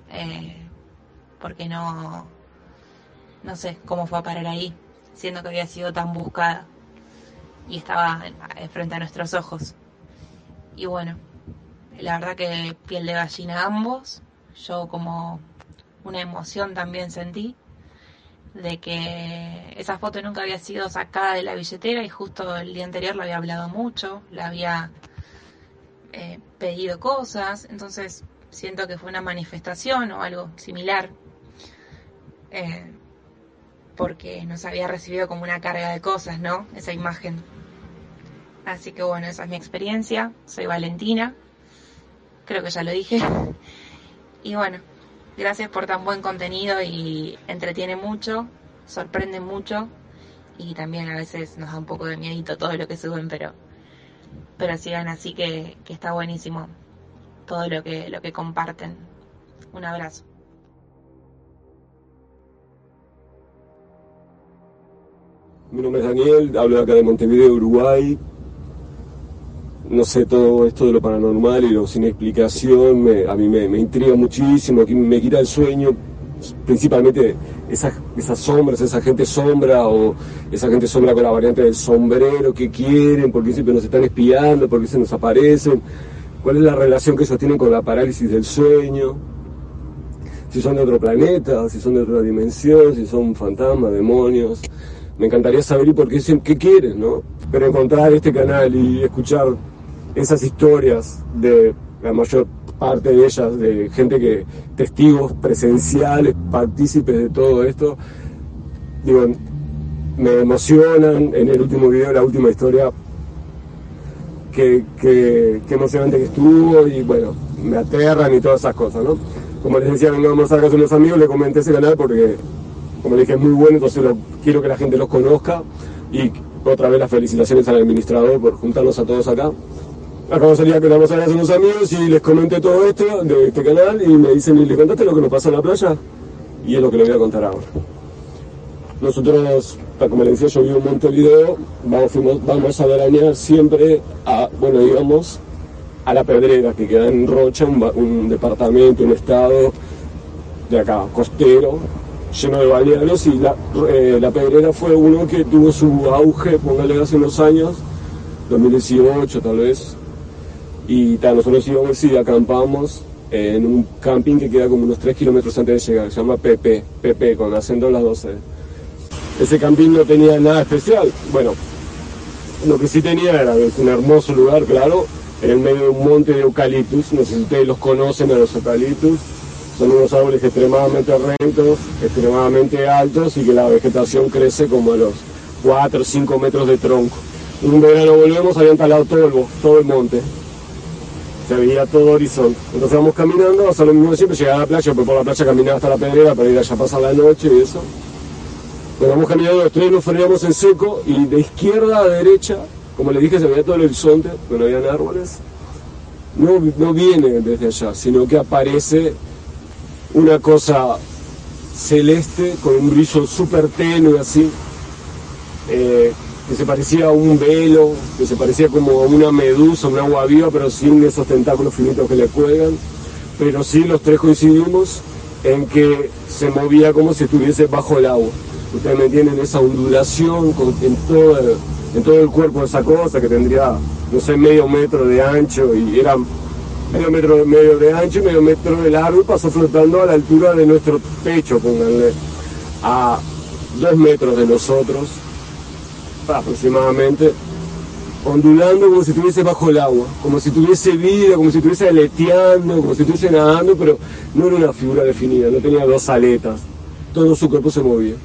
eh, porque no, no sé cómo fue a parar ahí, siendo que había sido tan buscada y estaba frente a nuestros ojos. Y bueno, la verdad que piel de gallina ambos. Yo como una emoción también sentí de que esa foto nunca había sido sacada de la billetera y justo el día anterior lo había hablado mucho, le había eh, pedido cosas, entonces siento que fue una manifestación o algo similar, eh, porque nos había recibido como una carga de cosas, ¿no? Esa imagen. Así que bueno, esa es mi experiencia. Soy Valentina. Creo que ya lo dije. (laughs) Y bueno, gracias por tan buen contenido y entretiene mucho, sorprende mucho y también a veces nos da un poco de miedito todo lo que suben, pero pero sigan así que, está buenísimo todo lo que lo que comparten. Un abrazo. Mi nombre es Daniel, hablo acá de Montevideo, Uruguay no sé, todo esto de lo paranormal y lo sin explicación a mí me, intriga muchísimo, me quita el sueño, principalmente esas, sombras, esa gente sombra o esa gente sombra con la variante del sombrero, que quieren, porque siempre nos están espiando, porque se nos aparecen, cuál es la relación que ellos tienen con la parálisis del sueño, si son de otro planeta, si son de otra dimensión, si son fantasmas, demonios. Me encantaría saber y por qué, qué quieren, ¿no? Pero encontrar este canal y escuchar esas historias de la mayor parte de ellas, de gente que, testigos presenciales, partícipes de todo esto, digo, me emocionan. En el último video, la última historia, que, que, emocionante que estuvo y bueno, me aterran y todas esas cosas, ¿no? Como les decía, vamos a casa unos amigos, le comenté ese canal porque, como les dije, es muy bueno, entonces quiero que la gente los conozca y otra vez las felicitaciones al administrador por juntarnos a todos acá acabo de salir que vamos a ver a unos amigos y les comenté todo esto de este canal y me dicen, ¿y le contaste lo que nos pasa en la playa? Y es lo que le voy a contar ahora. Nosotros, como les decía, yo vivo en Montevideo, vamos, fuimos, vamos a veranear siempre a, bueno, digamos, a La Pedrera, que queda en Rocha, un, departamento, un estado de acá, costero, lleno de balnearios, y la, eh, la Pedrera fue uno que tuvo su auge, póngale hace unos años, 2018 tal vez, y tal, nosotros íbamos y acampamos en un camping que queda como unos 3 kilómetros antes de llegar, se llama PP, PP, con acento las 12. Ese camping no tenía nada especial, bueno, lo que sí tenía era un hermoso lugar, claro, en el medio de un monte de eucaliptus, no sé si ustedes los conocen a los eucaliptus, son unos árboles extremadamente rectos, extremadamente altos y que la vegetación crece como a los 4 o 5 metros de tronco. Un verano volvemos, habían talado todo el, todo el monte, se veía todo horizonte. Entonces vamos caminando, a lo mismo siempre, llegar a la playa, pues por la playa caminaba hasta la pedrera para ir allá a pasar la noche y eso. Cuando vamos caminando los tres nos frenamos en seco y de izquierda a derecha, como le dije, se veía todo el horizonte, pero no habían árboles. No, no viene desde allá, sino que aparece una cosa celeste con un brillo súper tenue así, eh, que se parecía a un velo, que se parecía como a una medusa, un agua viva, pero sin esos tentáculos finitos que le cuelgan. Pero sí los tres coincidimos en que se movía como si estuviese bajo el agua. Ustedes me entienden esa ondulación en, todo el, cuerpo de esa cosa que tendría, no sé, medio metro de ancho y era medio metro de ancho y medio metro de largo y pasó flotando a la altura de nuestro pecho, pónganle, a dos metros de nosotros aproximadamente, ondulando como si estuviese bajo el agua, como si tuviese vida, como si estuviese aleteando, como si estuviese nadando, pero no era una figura definida, no tenía dos aletas, todo su cuerpo se movía.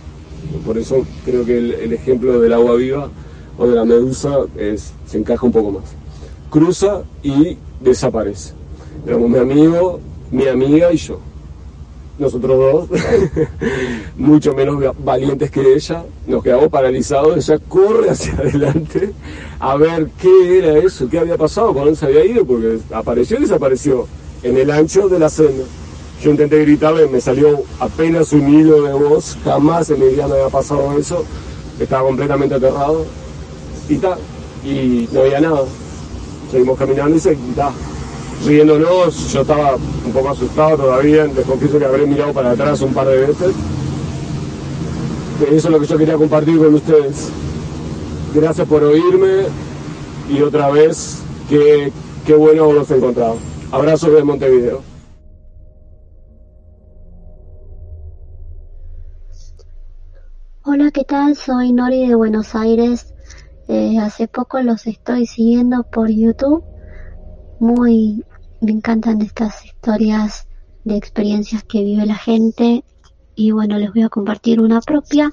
Por eso creo que el, ejemplo del agua viva o de la medusa es, se encaja un poco más. Cruza y desaparece. Éramos mi amigo, mi amiga y yo nosotros dos, (laughs) mucho menos valientes que ella, nos quedamos paralizados, ella corre hacia adelante a ver qué era eso, qué había pasado, por dónde se había ido, porque apareció y desapareció en el ancho de la senda. Yo intenté gritarle, me salió apenas un hilo de voz, jamás en mi vida me había pasado eso, estaba completamente aterrado y tal, y no había nada. Seguimos caminando y se da riéndonos, yo estaba un poco asustado todavía, les confieso que habré mirado para atrás un par de veces. Eso es lo que yo quería compartir con ustedes. Gracias por oírme y otra vez, qué, qué bueno he encontrado. Abrazo de Montevideo. Hola, ¿qué tal? Soy Nori de Buenos Aires. Eh, hace poco los estoy siguiendo por YouTube muy, me encantan estas historias de experiencias que vive la gente y bueno, les voy a compartir una propia.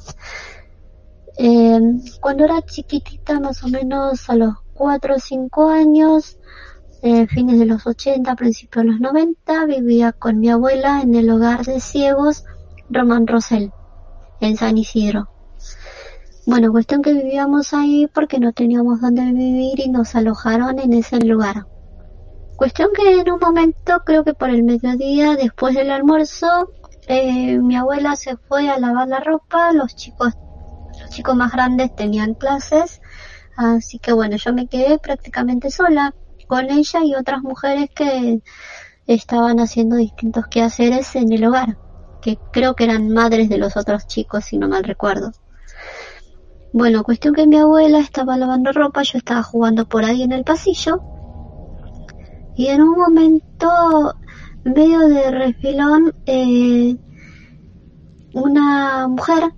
Eh, cuando era chiquitita, más o menos a los 4 o 5 años, eh, fines de los 80, principios de los 90, vivía con mi abuela en el hogar de ciegos Román Rosell, en San Isidro. Bueno, cuestión que vivíamos ahí porque no teníamos dónde vivir y nos alojaron en ese lugar. Cuestión que en un momento, creo que por el mediodía, después del almuerzo, eh, mi abuela se fue a lavar la ropa, los chicos, los chicos más grandes tenían clases, así que bueno, yo me quedé prácticamente sola con ella y otras mujeres que estaban haciendo distintos quehaceres en el hogar, que creo que eran madres de los otros chicos, si no mal recuerdo. Bueno, cuestión que mi abuela estaba lavando ropa, yo estaba jugando por ahí en el pasillo y en un momento medio de refilón eh, una mujer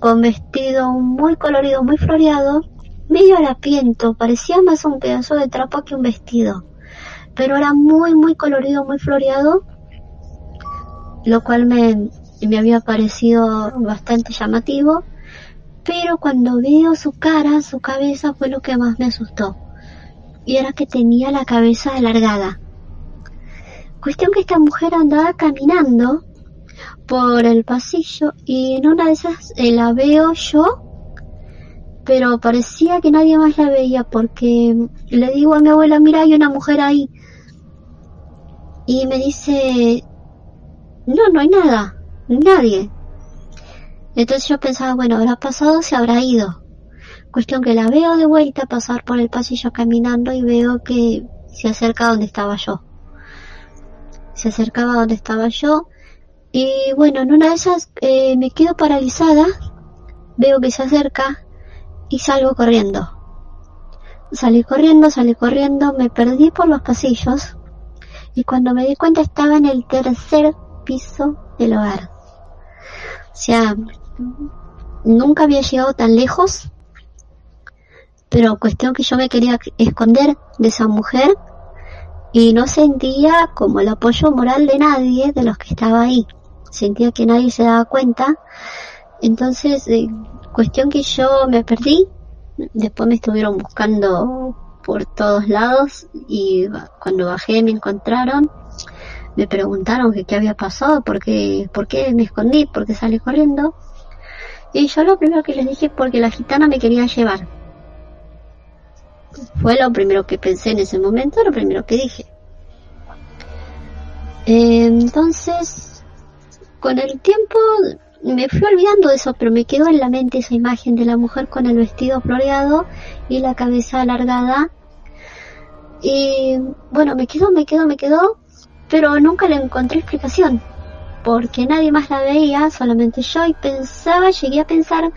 con vestido muy colorido, muy floreado, medio harapiento, parecía más un pedazo de trapo que un vestido, pero era muy, muy colorido, muy floreado, lo cual me, me había parecido bastante llamativo, pero cuando veo su cara, su cabeza fue lo que más me asustó y era que tenía la cabeza alargada. Cuestión que esta mujer andaba caminando por el pasillo y en una de esas eh, la veo yo, pero parecía que nadie más la veía porque le digo a mi abuela, mira, hay una mujer ahí. Y me dice, no, no hay nada, nadie. Entonces yo pensaba, bueno, habrá pasado, se habrá ido. Cuestión que la veo de vuelta pasar por el pasillo caminando y veo que se acerca a donde estaba yo. Se acercaba a donde estaba yo y bueno, en una de esas eh, me quedo paralizada, veo que se acerca y salgo corriendo. Salí corriendo, salí corriendo, me perdí por los pasillos y cuando me di cuenta estaba en el tercer piso del hogar. O sea, nunca había llegado tan lejos pero cuestión que yo me quería esconder de esa mujer y no sentía como el apoyo moral de nadie de los que estaba ahí. Sentía que nadie se daba cuenta. Entonces, eh, cuestión que yo me perdí. Después me estuvieron buscando por todos lados y cuando bajé me encontraron. Me preguntaron que qué había pasado, por qué, por qué me escondí, por qué salí corriendo. Y yo lo primero que les dije porque la gitana me quería llevar. Fue lo primero que pensé en ese momento, lo primero que dije. Entonces, con el tiempo me fui olvidando de eso, pero me quedó en la mente esa imagen de la mujer con el vestido floreado y la cabeza alargada. Y bueno, me quedó, me quedó, me quedó, pero nunca le encontré explicación, porque nadie más la veía, solamente yo, y pensaba, llegué a pensar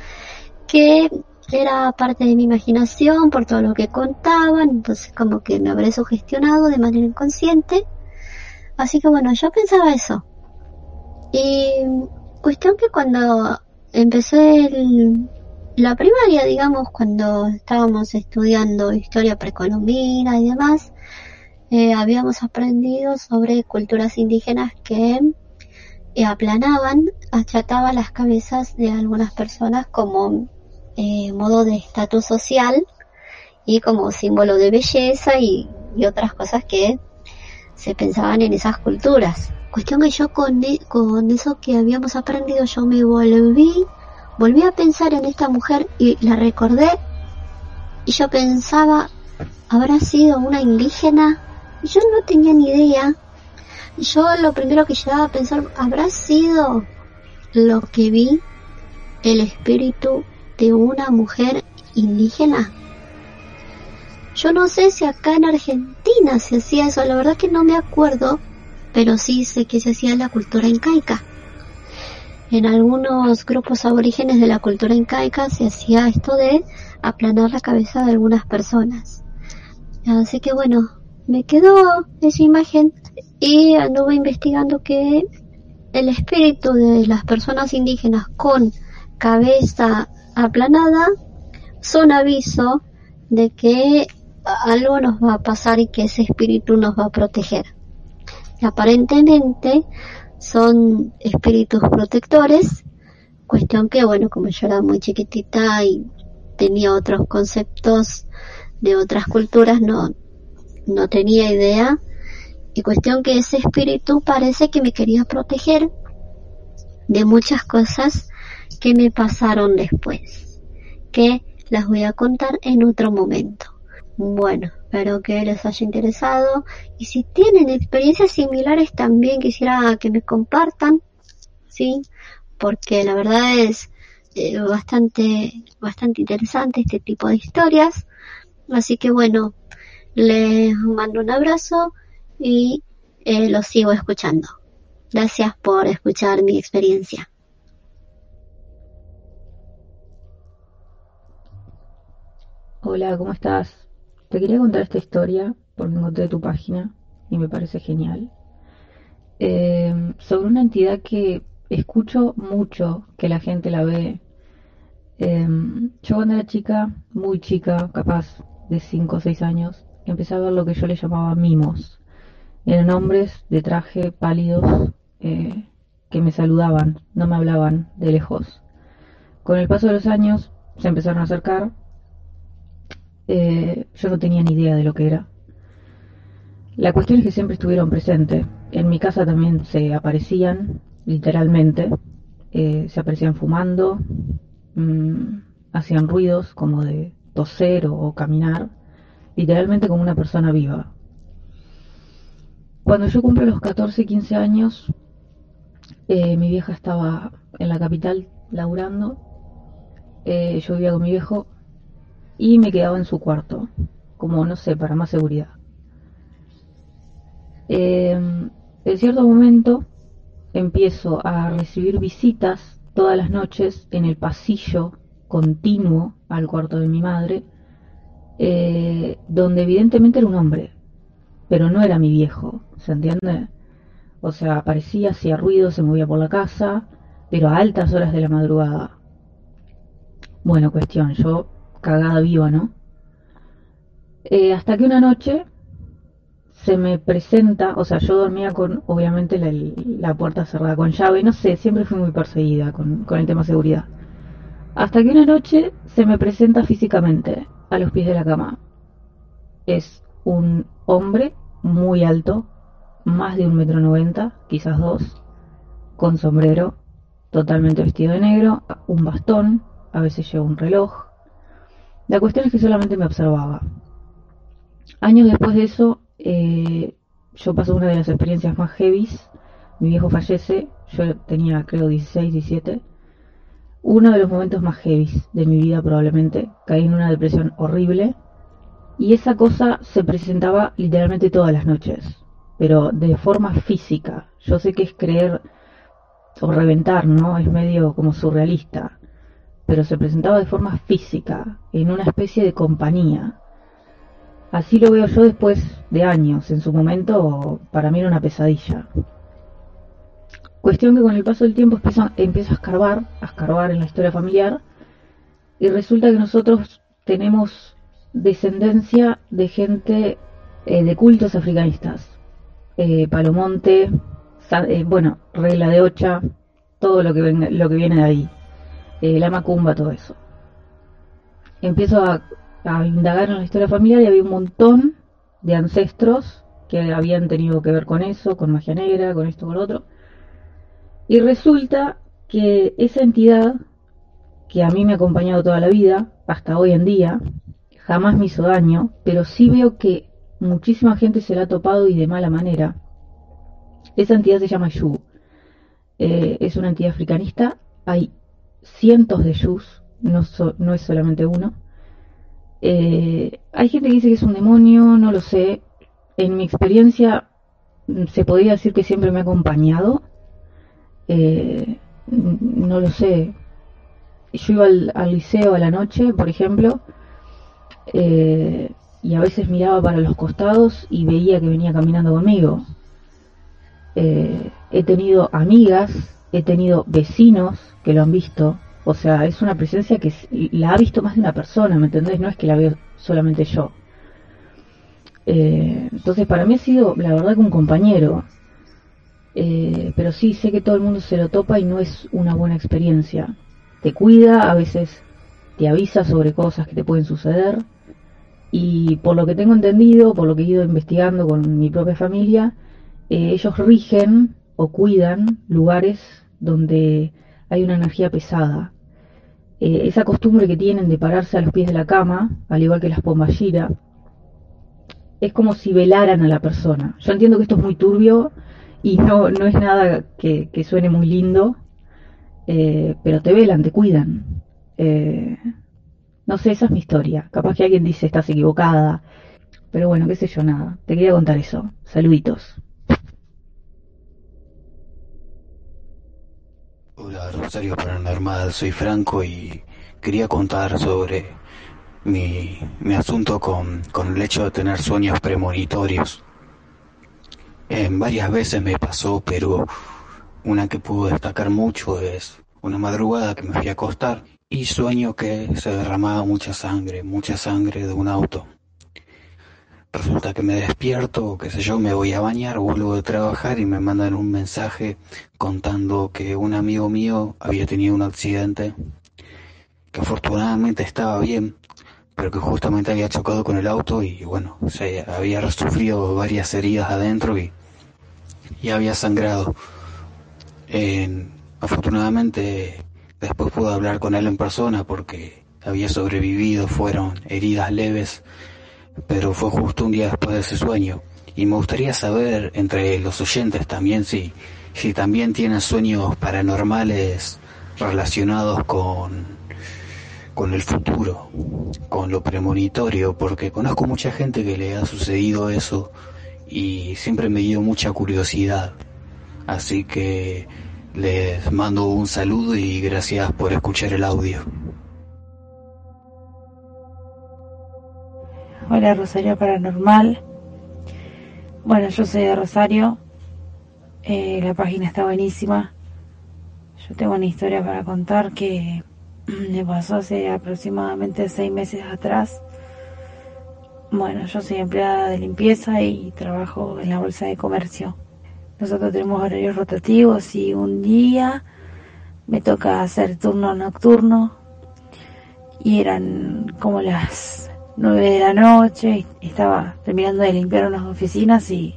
que era parte de mi imaginación por todo lo que contaban, entonces como que me habré sugestionado de manera inconsciente. Así que bueno, yo pensaba eso. Y cuestión que cuando empecé la primaria, digamos, cuando estábamos estudiando historia precolombina y demás, eh, habíamos aprendido sobre culturas indígenas que eh, aplanaban, achataban las cabezas de algunas personas como eh, modo de estatus social y como símbolo de belleza y, otras cosas que se pensaban en esas culturas. Cuestión que yo con, e, con eso que habíamos aprendido yo me volví, volví a pensar en esta mujer y la recordé y yo pensaba, ¿habrá sido una indígena? Yo no tenía ni idea. Yo lo primero que llegaba a pensar, ¿habrá sido lo que vi el espíritu de una mujer indígena. Yo no sé si acá en Argentina se hacía eso, la verdad que no me acuerdo, pero sí sé que se hacía en la cultura incaica. En algunos grupos aborígenes de la cultura incaica se hacía esto de aplanar la cabeza de algunas personas. Así que bueno, me quedó esa imagen y anduve investigando que el espíritu de las personas indígenas con cabeza aplanada son aviso de que algo nos va a pasar y que ese espíritu nos va a proteger. aparentemente son espíritus protectores, cuestión que bueno, como yo era muy chiquitita y tenía otros conceptos de otras culturas, no, no tenía idea. Y cuestión que ese espíritu parece que me quería proteger de muchas cosas que me pasaron después, que las voy a contar en otro momento. Bueno, espero que les haya interesado y si tienen experiencias similares también quisiera que me compartan, ¿sí? Porque la verdad es eh, bastante, bastante interesante este tipo de historias. Así que bueno, les mando un abrazo y eh, los sigo escuchando. Gracias por escuchar mi experiencia. Hola, ¿cómo estás? Te quería contar esta historia porque encontré tu página y me parece genial. Eh, sobre una entidad que escucho mucho que la gente la ve. Eh, yo cuando era chica, muy chica, capaz de 5 o 6 años, empecé a ver lo que yo le llamaba mimos. Eran hombres de traje pálidos eh, que me saludaban, no me hablaban de lejos. Con el paso de los años se empezaron a acercar eh, yo no tenía ni idea de lo que era. La cuestión es que siempre estuvieron presentes. En mi casa también se aparecían, literalmente. Eh, se aparecían fumando, mm, hacían ruidos como de toser o, caminar, literalmente como una persona viva. Cuando yo cumplí los 14, 15 años, eh, mi vieja estaba en la capital laburando. yo vivía con mi viejo y me quedaba en su cuarto, como no sé, para más seguridad. Em, en cierto momento empiezo a recibir visitas todas las noches en el pasillo continuo al cuarto de mi madre, eh, donde evidentemente era un hombre, pero no era mi viejo, ¿se entiende? O sea, aparecía, hacía ruido, se movía por la casa, pero a altas horas de la madrugada. Bueno, cuestión, yo cagada viva, ¿no? Eh, hasta que una noche se me presenta, o sea, yo dormía con, obviamente, la, puerta cerrada con llave, no sé, siempre fui muy perseguida con, el tema seguridad. Hasta que una noche se me presenta físicamente a los pies de la cama. Es un hombre muy alto, más de un metro noventa, quizás dos, con sombrero, totalmente vestido de negro, un bastón, a veces lleva un reloj. La cuestión es que solamente me observaba. Años después de eso, eh, yo paso una de las experiencias más heavies. Mi viejo fallece, yo tenía creo 16, 17. Uno de los momentos más heavies de mi vida probablemente. Caí en una depresión horrible. Y esa cosa se presentaba literalmente todas las noches. Pero de forma física. Yo sé que es creer o reventar, ¿no? Es medio como surrealista. Pero se presentaba de forma física, en una especie de compañía. Así lo veo yo después de años. En su momento, para mí era una pesadilla. Cuestión que con el paso del tiempo empiezo, a escarbar, a escarbar en la historia familiar, y resulta que nosotros tenemos descendencia de gente eh, de cultos africanistas. Eh, Palomonte, eh, bueno, regla de ocha, todo lo que, lo que viene de ahí. La macumba, todo eso. Empiezo a a indagar en la historia familiar y había un montón de ancestros que habían tenido que ver con eso, con magia negra, con esto, con lo otro. Y resulta que esa entidad, que a mí me ha acompañado toda la vida, hasta hoy en día, jamás me hizo daño, pero sí veo que muchísima gente se la ha topado y de mala manera. Esa entidad se llama Yu. Eh, es una entidad africanista. Hay cientos de Yus, no, no es solamente uno. Eh, hay gente que dice que es un demonio, no lo sé. En mi experiencia mm, se podría decir que siempre me ha acompañado. Eh, no lo sé. Yo iba al, liceo a la noche, por ejemplo, eh, y a veces miraba para los costados y veía que venía caminando conmigo. he tenido amigas, he tenido vecinos que lo han visto, o sea, es una presencia que la ha visto más de una persona, ¿me entendés? No es que la veo solamente yo. Eh, entonces, para mí ha sido, la verdad, que un compañero. Eh, pero sí, sé que todo el mundo se lo topa y no es una buena experiencia. Te cuida, a veces te avisa sobre cosas que te pueden suceder. Y por lo que tengo entendido, por lo que he ido investigando con mi propia familia, eh, ellos rigen o cuidan lugares donde hay una energía pesada. Eh, esa costumbre que tienen de pararse a los pies de la cama, al igual que las pomballira, es como si velaran a la persona. Yo entiendo que esto es muy turbio y no, no es nada que, suene muy lindo, eh, pero te velan, te cuidan. Eh, no sé, esa es mi historia. Capaz que alguien dice estás equivocada, pero bueno, qué sé yo, nada. Te quería contar eso. Saluditos. Hola Rosario Paranormal, soy Franco y quería contar sobre mi, asunto con, el hecho de tener sueños premonitorios. En varias veces me pasó, pero una que puedo destacar mucho es una madrugada que me fui a acostar y sueño que se derramaba mucha sangre, mucha sangre de un auto. Resulta que me despierto, qué sé yo, me voy a bañar, vuelvo de trabajar y me mandan un mensaje contando que un amigo mío había tenido un accidente, que afortunadamente estaba bien, pero que justamente había chocado con el auto y bueno, se había sufrido varias heridas adentro y, y había sangrado. afortunadamente después pude hablar con él en persona porque había sobrevivido, fueron heridas leves pero fue justo un día después de ese sueño. Y me gustaría saber entre los oyentes también si, si también tienen sueños paranormales relacionados con, con el futuro, con lo premonitorio, porque conozco mucha gente que le ha sucedido eso y siempre me dio mucha curiosidad. Así que les mando un saludo y gracias por escuchar el audio. Hola Rosario Paranormal. Bueno, yo soy de Rosario. Eh, la página está buenísima. Yo tengo una historia para contar que (clears throat) me pasó hace aproximadamente seis meses atrás. Bueno, yo soy empleada de limpieza y trabajo en la bolsa de comercio. Nosotros tenemos horarios rotativos y un día me toca hacer turno nocturno y eran como las 9 de la noche, estaba terminando de limpiar unas oficinas y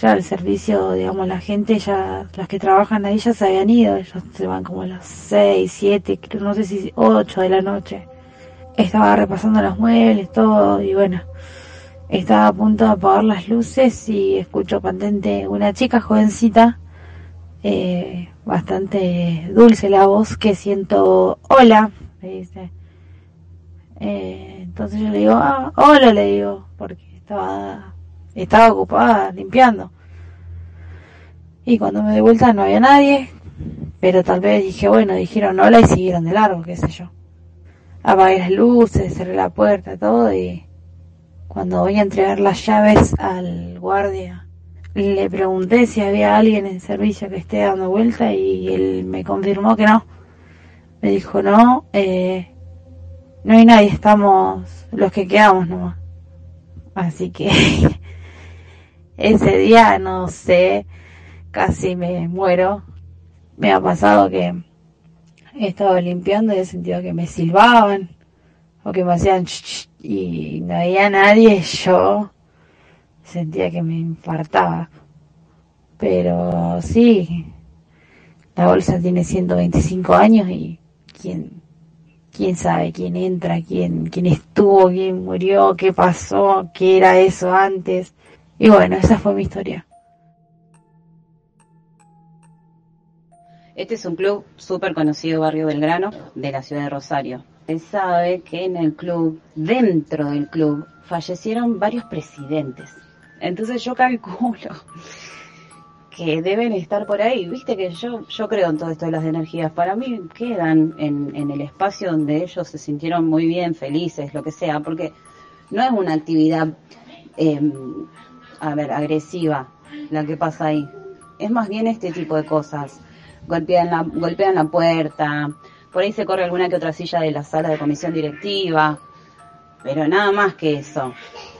ya el servicio, digamos, la gente ya, las que trabajan ahí ya se habían ido, ellos se van como a las 6, 7, no sé si 8 de la noche. Estaba repasando los muebles, todo, y bueno, estaba a punto de apagar las luces y escucho patente una chica jovencita, eh, bastante dulce la voz, que siento, hola, me dice. Eh, entonces yo le digo, ah, hola, le digo, porque estaba estaba ocupada limpiando. Y cuando me di vuelta no había nadie, pero tal vez dije, bueno, dijeron hola y siguieron de largo, qué sé yo. Apagué las luces, cerré la puerta, todo y cuando voy a entregar las llaves al guardia, le pregunté si había alguien en servicio que esté dando vuelta y él me confirmó que no. Me dijo, no, eh, no hay nadie, estamos los que quedamos nomás. Así que (laughs) ese día, no sé, casi me muero. Me ha pasado que he estado limpiando y he sentido que me silbaban o que me hacían y no había nadie, (laughs) yo sentía que me infartaba. Pero sí, la bolsa tiene 125 años y quién, quién sabe quién entra, quién, quién estuvo, quién murió, qué pasó, qué era eso antes. Y bueno, esa fue mi historia. Este es un club súper conocido, Barrio Belgrano, de la ciudad de Rosario. Se sabe que en el club, dentro del club, fallecieron varios presidentes. Entonces yo calculo que deben estar por ahí. Viste que yo, yo creo en todo esto de las energías. Para mí quedan en, el espacio donde ellos se sintieron muy bien, felices, lo que sea, porque no es una actividad eh, a ver, agresiva la que pasa ahí. Es más bien este tipo de cosas. Golpean la, golpean la puerta, por ahí se corre alguna que otra silla de la sala de comisión directiva, pero nada más que eso.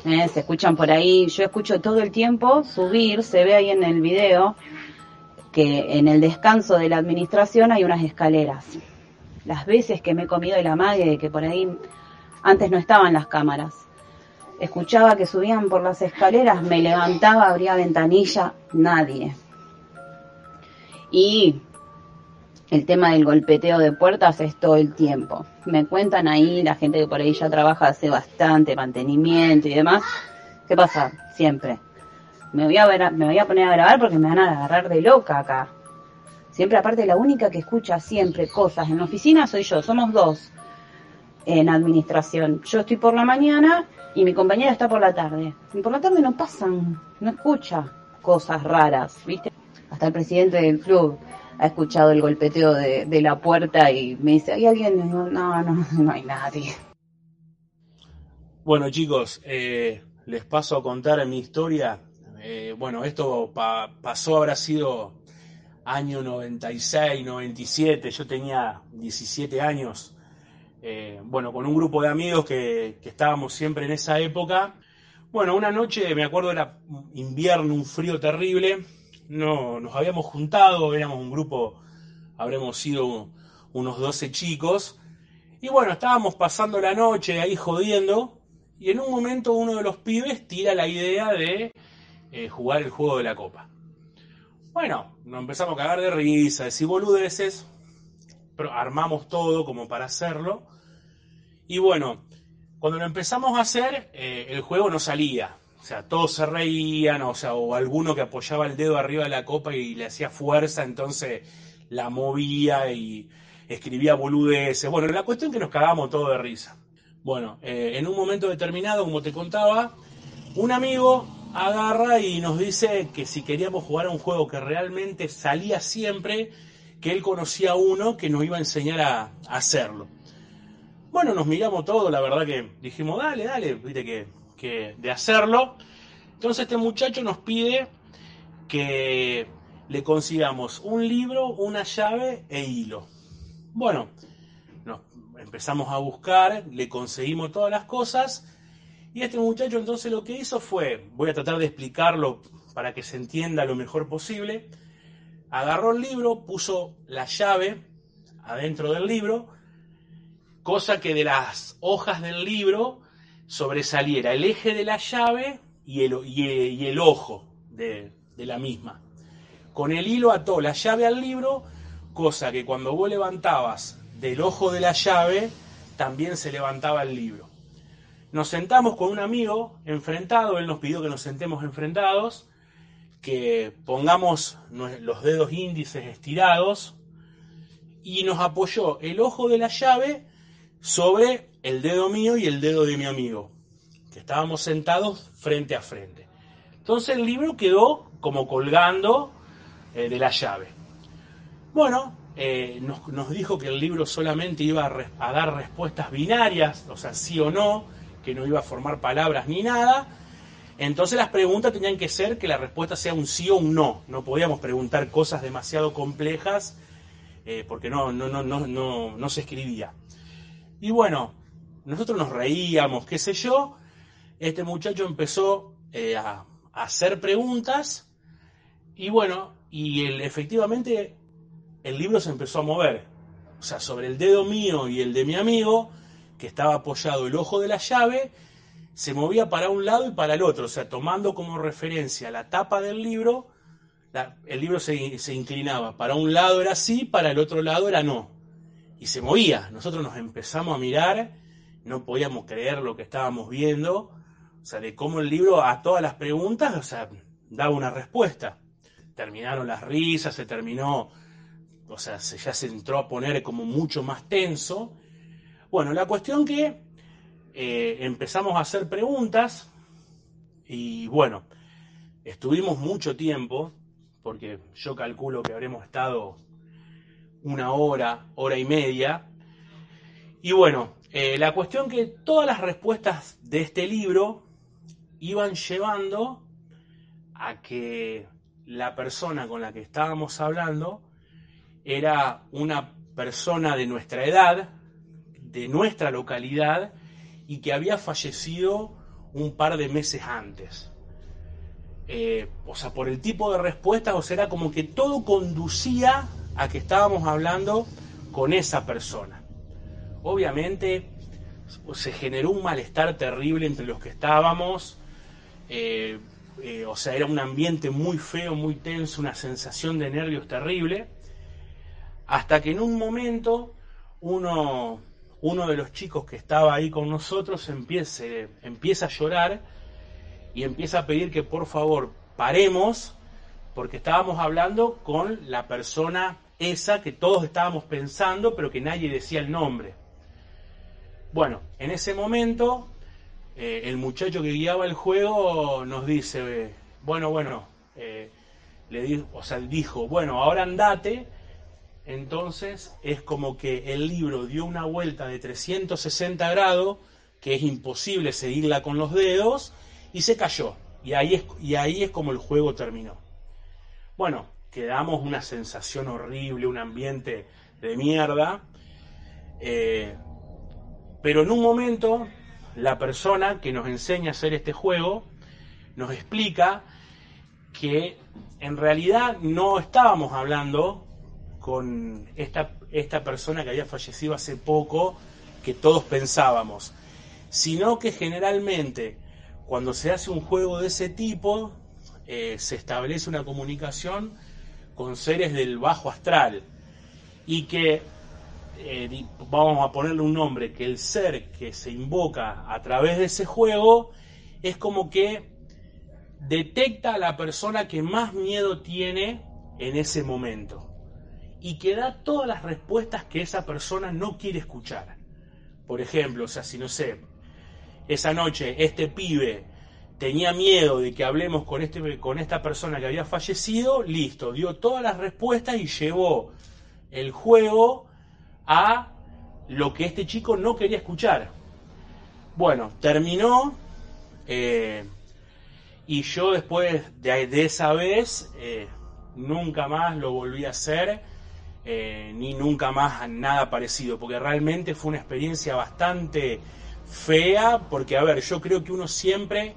¿Eh? Se escuchan por ahí, yo escucho todo el tiempo subir, se ve ahí en el video que en el descanso de la administración hay unas escaleras. Las veces que me he comido la madre de que por ahí antes no estaban las cámaras escuchaba que subían por las escaleras, me levantaba, abría ventanilla, nadie. Y el tema del golpeteo de puertas es todo el tiempo. Me cuentan ahí la gente que por ahí ya trabaja hace bastante mantenimiento y demás. ¿Qué pasa? Siempre. Me voy a, ver, me voy a poner a grabar porque me van a agarrar de loca acá. Siempre, aparte, la única que escucha siempre cosas en la oficina soy yo. Somos dos en administración. Yo estoy por la mañana y mi compañera está por la tarde. Y por la tarde no pasan, no escucha cosas raras, ¿viste? Hasta el presidente del club ha escuchado el golpeteo de, de la puerta y me dice, ¿hay alguien? No, no, no, (laughs) no hay nadie. Bueno chicos, eh, les paso a contar mi historia. Eh, bueno, esto pa pasó, habrá sido año 96, 97, yo tenía 17 años. Eh, bueno, con un grupo de amigos que, estábamos siempre en esa época. Bueno, una noche, me acuerdo, era invierno, un frío terrible. No, nos habíamos juntado, éramos un grupo, habremos sido unos 12 chicos. Y bueno, estábamos pasando la noche ahí jodiendo. Y en un momento uno de los pibes tira la idea de eh, jugar el juego de la copa. Bueno, nos empezamos a cagar de risa, decir boludeces, pero armamos todo como para hacerlo. Y bueno, cuando lo empezamos a hacer, eh, el juego no salía. O sea, todos se reían, o sea, o alguno que apoyaba el dedo arriba de la copa y le hacía fuerza, entonces la movía y escribía boludeces. Bueno, la cuestión es que nos cagamos todo de risa. Bueno, eh, en un momento determinado, como te contaba, un amigo agarra y nos dice que si queríamos jugar a un juego que realmente salía siempre, que él conocía a uno que nos iba a enseñar a hacerlo. Bueno, nos miramos todos, la verdad que dijimos, dale, dale, viste que, de hacerlo. Entonces este muchacho nos pide que le consigamos un libro, una llave e hilo. Bueno, nos empezamos a buscar, le conseguimos todas las cosas y este muchacho entonces lo que hizo fue, voy a tratar de explicarlo para que se entienda lo mejor posible, agarró el libro, puso la llave adentro del libro, cosa que de las hojas del libro sobresaliera el eje de la llave y el, ojo de, de la misma. Con el hilo ató la llave al libro, cosa que cuando vos levantabas del ojo de la llave, también se levantaba el libro. Nos sentamos con un amigo enfrentado, él nos pidió que nos sentemos enfrentados, que pongamos los dedos índices estirados y nos apoyó el ojo de la llave sobre el dedo mío y el dedo de mi amigo, que estábamos sentados frente a frente. Entonces el libro quedó como colgando eh, de la llave. Bueno, eh, nos, dijo que el libro solamente iba a, dar respuestas binarias, o sea, sí o no, que no iba a formar palabras ni nada. Entonces las preguntas tenían que ser que la respuesta sea un sí o un no. No podíamos preguntar cosas demasiado complejas eh, porque no, no, no, no, no, no se escribía. Y bueno, nosotros nos reíamos, qué sé yo. Este muchacho empezó eh, a, hacer preguntas y bueno, y efectivamente el libro se empezó a mover. O sea, sobre el dedo mío y el de mi amigo, que estaba apoyado el ojo de la llave, se movía para un lado y para el otro. O sea, tomando como referencia la tapa del libro, el libro se, se inclinaba. Para un lado era sí, para el otro lado era no. Y se movía. Nosotros nos empezamos a mirar, no podíamos creer lo que estábamos viendo. O sea, de cómo el libro a todas las preguntas, o sea, daba una respuesta. Terminaron las risas, se terminó, o sea, se, ya se entró a poner como mucho más tenso. Bueno, la cuestión que eh, empezamos a hacer preguntas y bueno, estuvimos mucho tiempo porque yo calculo que habremos estado una hora, hora y media. Y bueno, eh, la cuestión que todas las respuestas de este libro iban llevando a que la persona con la que estábamos hablando era una persona de nuestra edad, de nuestra localidad, y que había fallecido un par de meses antes. Eh, o sea, por el tipo de respuestas, o sea, era como que todo conducía a que estábamos hablando con esa persona. Obviamente se generó un malestar terrible entre los que estábamos, eh, eh, o sea, era un ambiente muy feo, muy tenso, una sensación de nervios terrible, hasta que en un momento uno, uno de los chicos que estaba ahí con nosotros empieza, empieza a llorar, y empieza a pedir que por favor paremos porque estábamos hablando con la persona esa que todos estábamos pensando pero que nadie decía el nombre. Bueno, en ese momento eh, el muchacho que guiaba el juego nos dice, bueno, bueno, eh, le dijo, o sea, dijo, bueno, ahora andate. Entonces es como que el libro dio una vuelta de 360 grados, que es imposible seguirla con los dedos, y se cayó. Y ahí es, y ahí es como el juego terminó. Bueno, quedamos una sensación horrible, un ambiente de mierda. Eh, pero en un momento, la persona que nos enseña a hacer este juego nos explica que en realidad no estábamos hablando con esta, esta persona que había fallecido hace poco, que todos pensábamos, sino que generalmente cuando se hace un juego de ese tipo, eh, se establece una comunicación con seres del bajo astral y que, eh, vamos a ponerle un nombre, que el ser que se invoca a través de ese juego es como que detecta a la persona que más miedo tiene en ese momento y que da todas las respuestas que esa persona no quiere escuchar. Por ejemplo, o sea, si no sé, esa noche este pibe tenía miedo de que hablemos con, este, con esta persona que había fallecido, listo, dio todas las respuestas y llevó el juego a lo que este chico no quería escuchar. Bueno, terminó eh, y yo después de, esa vez eh, nunca más lo volví a hacer, eh, ni nunca más nada parecido, porque realmente fue una experiencia bastante fea, porque a ver, yo creo que uno siempre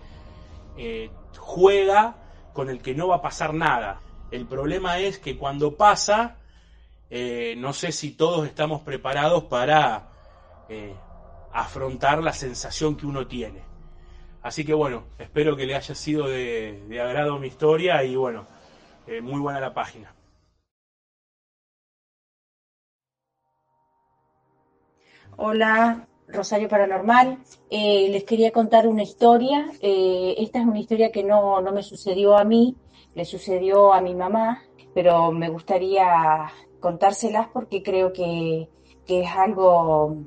eh, juega con el que no va a pasar nada. El problema es que cuando pasa, eh, no sé si todos estamos preparados para eh, afrontar la sensación que uno tiene. Así que bueno, espero que le haya sido de agrado mi historia y bueno, muy buena la página. Hola, Rosario Paranormal. Eh, les quería contar una historia. Eh, esta es una historia que no, no, me sucedió a mí, le sucedió a mi mamá, pero me gustaría contárselas porque creo que, que es algo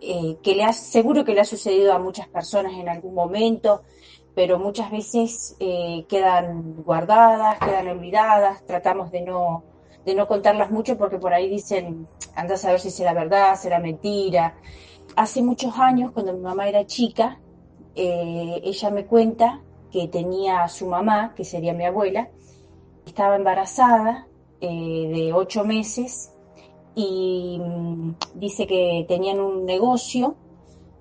eh, que le ha, seguro que le ha sucedido a muchas personas en algún momento, pero muchas veces quedan guardadas, quedan olvidadas, tratamos de no, de no contarlas mucho porque por ahí dicen, anda a saber si será verdad, será mentira. Hace muchos años, cuando mi mamá era chica, eh, ella me cuenta que tenía a su mamá, que sería mi abuela, estaba embarazada eh, de ocho meses y mm, dice que tenían un negocio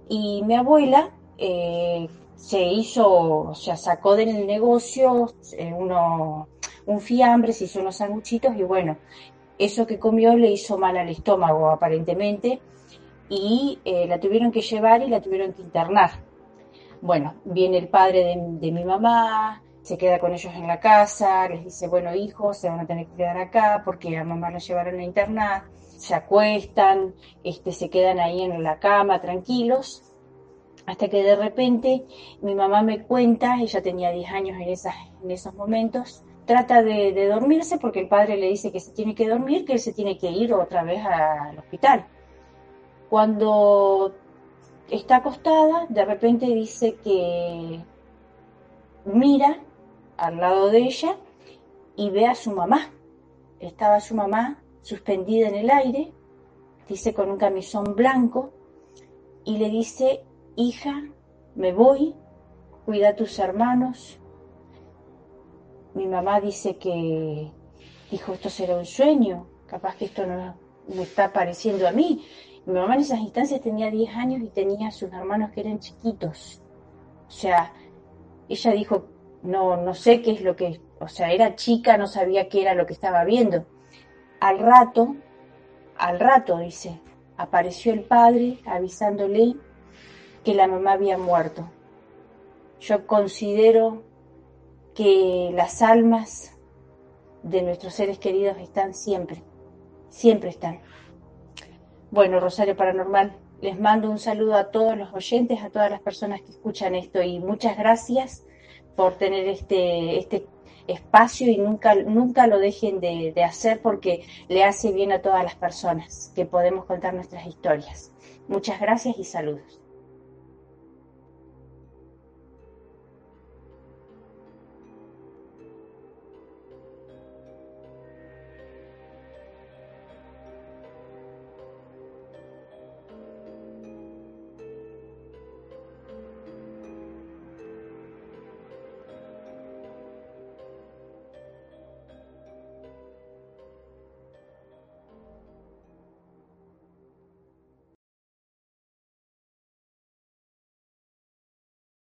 y mi abuela eh, se hizo, o sea, sacó del negocio uno, un fiambre, se hizo unos sanguchitos y bueno, eso que comió le hizo mal al estómago aparentemente y eh, la tuvieron que llevar y la tuvieron que internar. Bueno, viene el padre de, mi mamá, se queda con ellos en la casa, les dice, bueno hijos, se van a tener que quedar acá porque a mamá la llevaron a internar, se acuestan, este, se quedan ahí en la cama tranquilos, hasta que de repente mi mamá me cuenta, ella tenía 10 años en, esas, en esos momentos, trata de, de, dormirse porque el padre le dice que se tiene que dormir, que él se tiene que ir otra vez al hospital. Cuando está acostada, de repente dice que mira al lado de ella y ve a su mamá. Estaba su mamá suspendida en el aire, dice con un camisón blanco, y le dice, hija, me voy, cuida a tus hermanos. Mi mamá dice que dijo, esto será un sueño, capaz que esto no me está pareciendo a mí. Mi mamá en esas instancias tenía 10 años y tenía a sus hermanos que eran chiquitos. O sea, ella dijo, no, no sé qué es lo que, o sea, era chica, no sabía qué era lo que estaba viendo. Al rato, al rato, dice, apareció el padre avisándole que la mamá había muerto. Yo considero que las almas de nuestros seres queridos están siempre, siempre están. Bueno, Rosario Paranormal, les mando un saludo a todos los oyentes, a todas las personas que escuchan esto y muchas gracias por tener este, este espacio y nunca, nunca lo dejen de, de hacer porque le hace bien a todas las personas que podemos contar nuestras historias. Muchas gracias y saludos.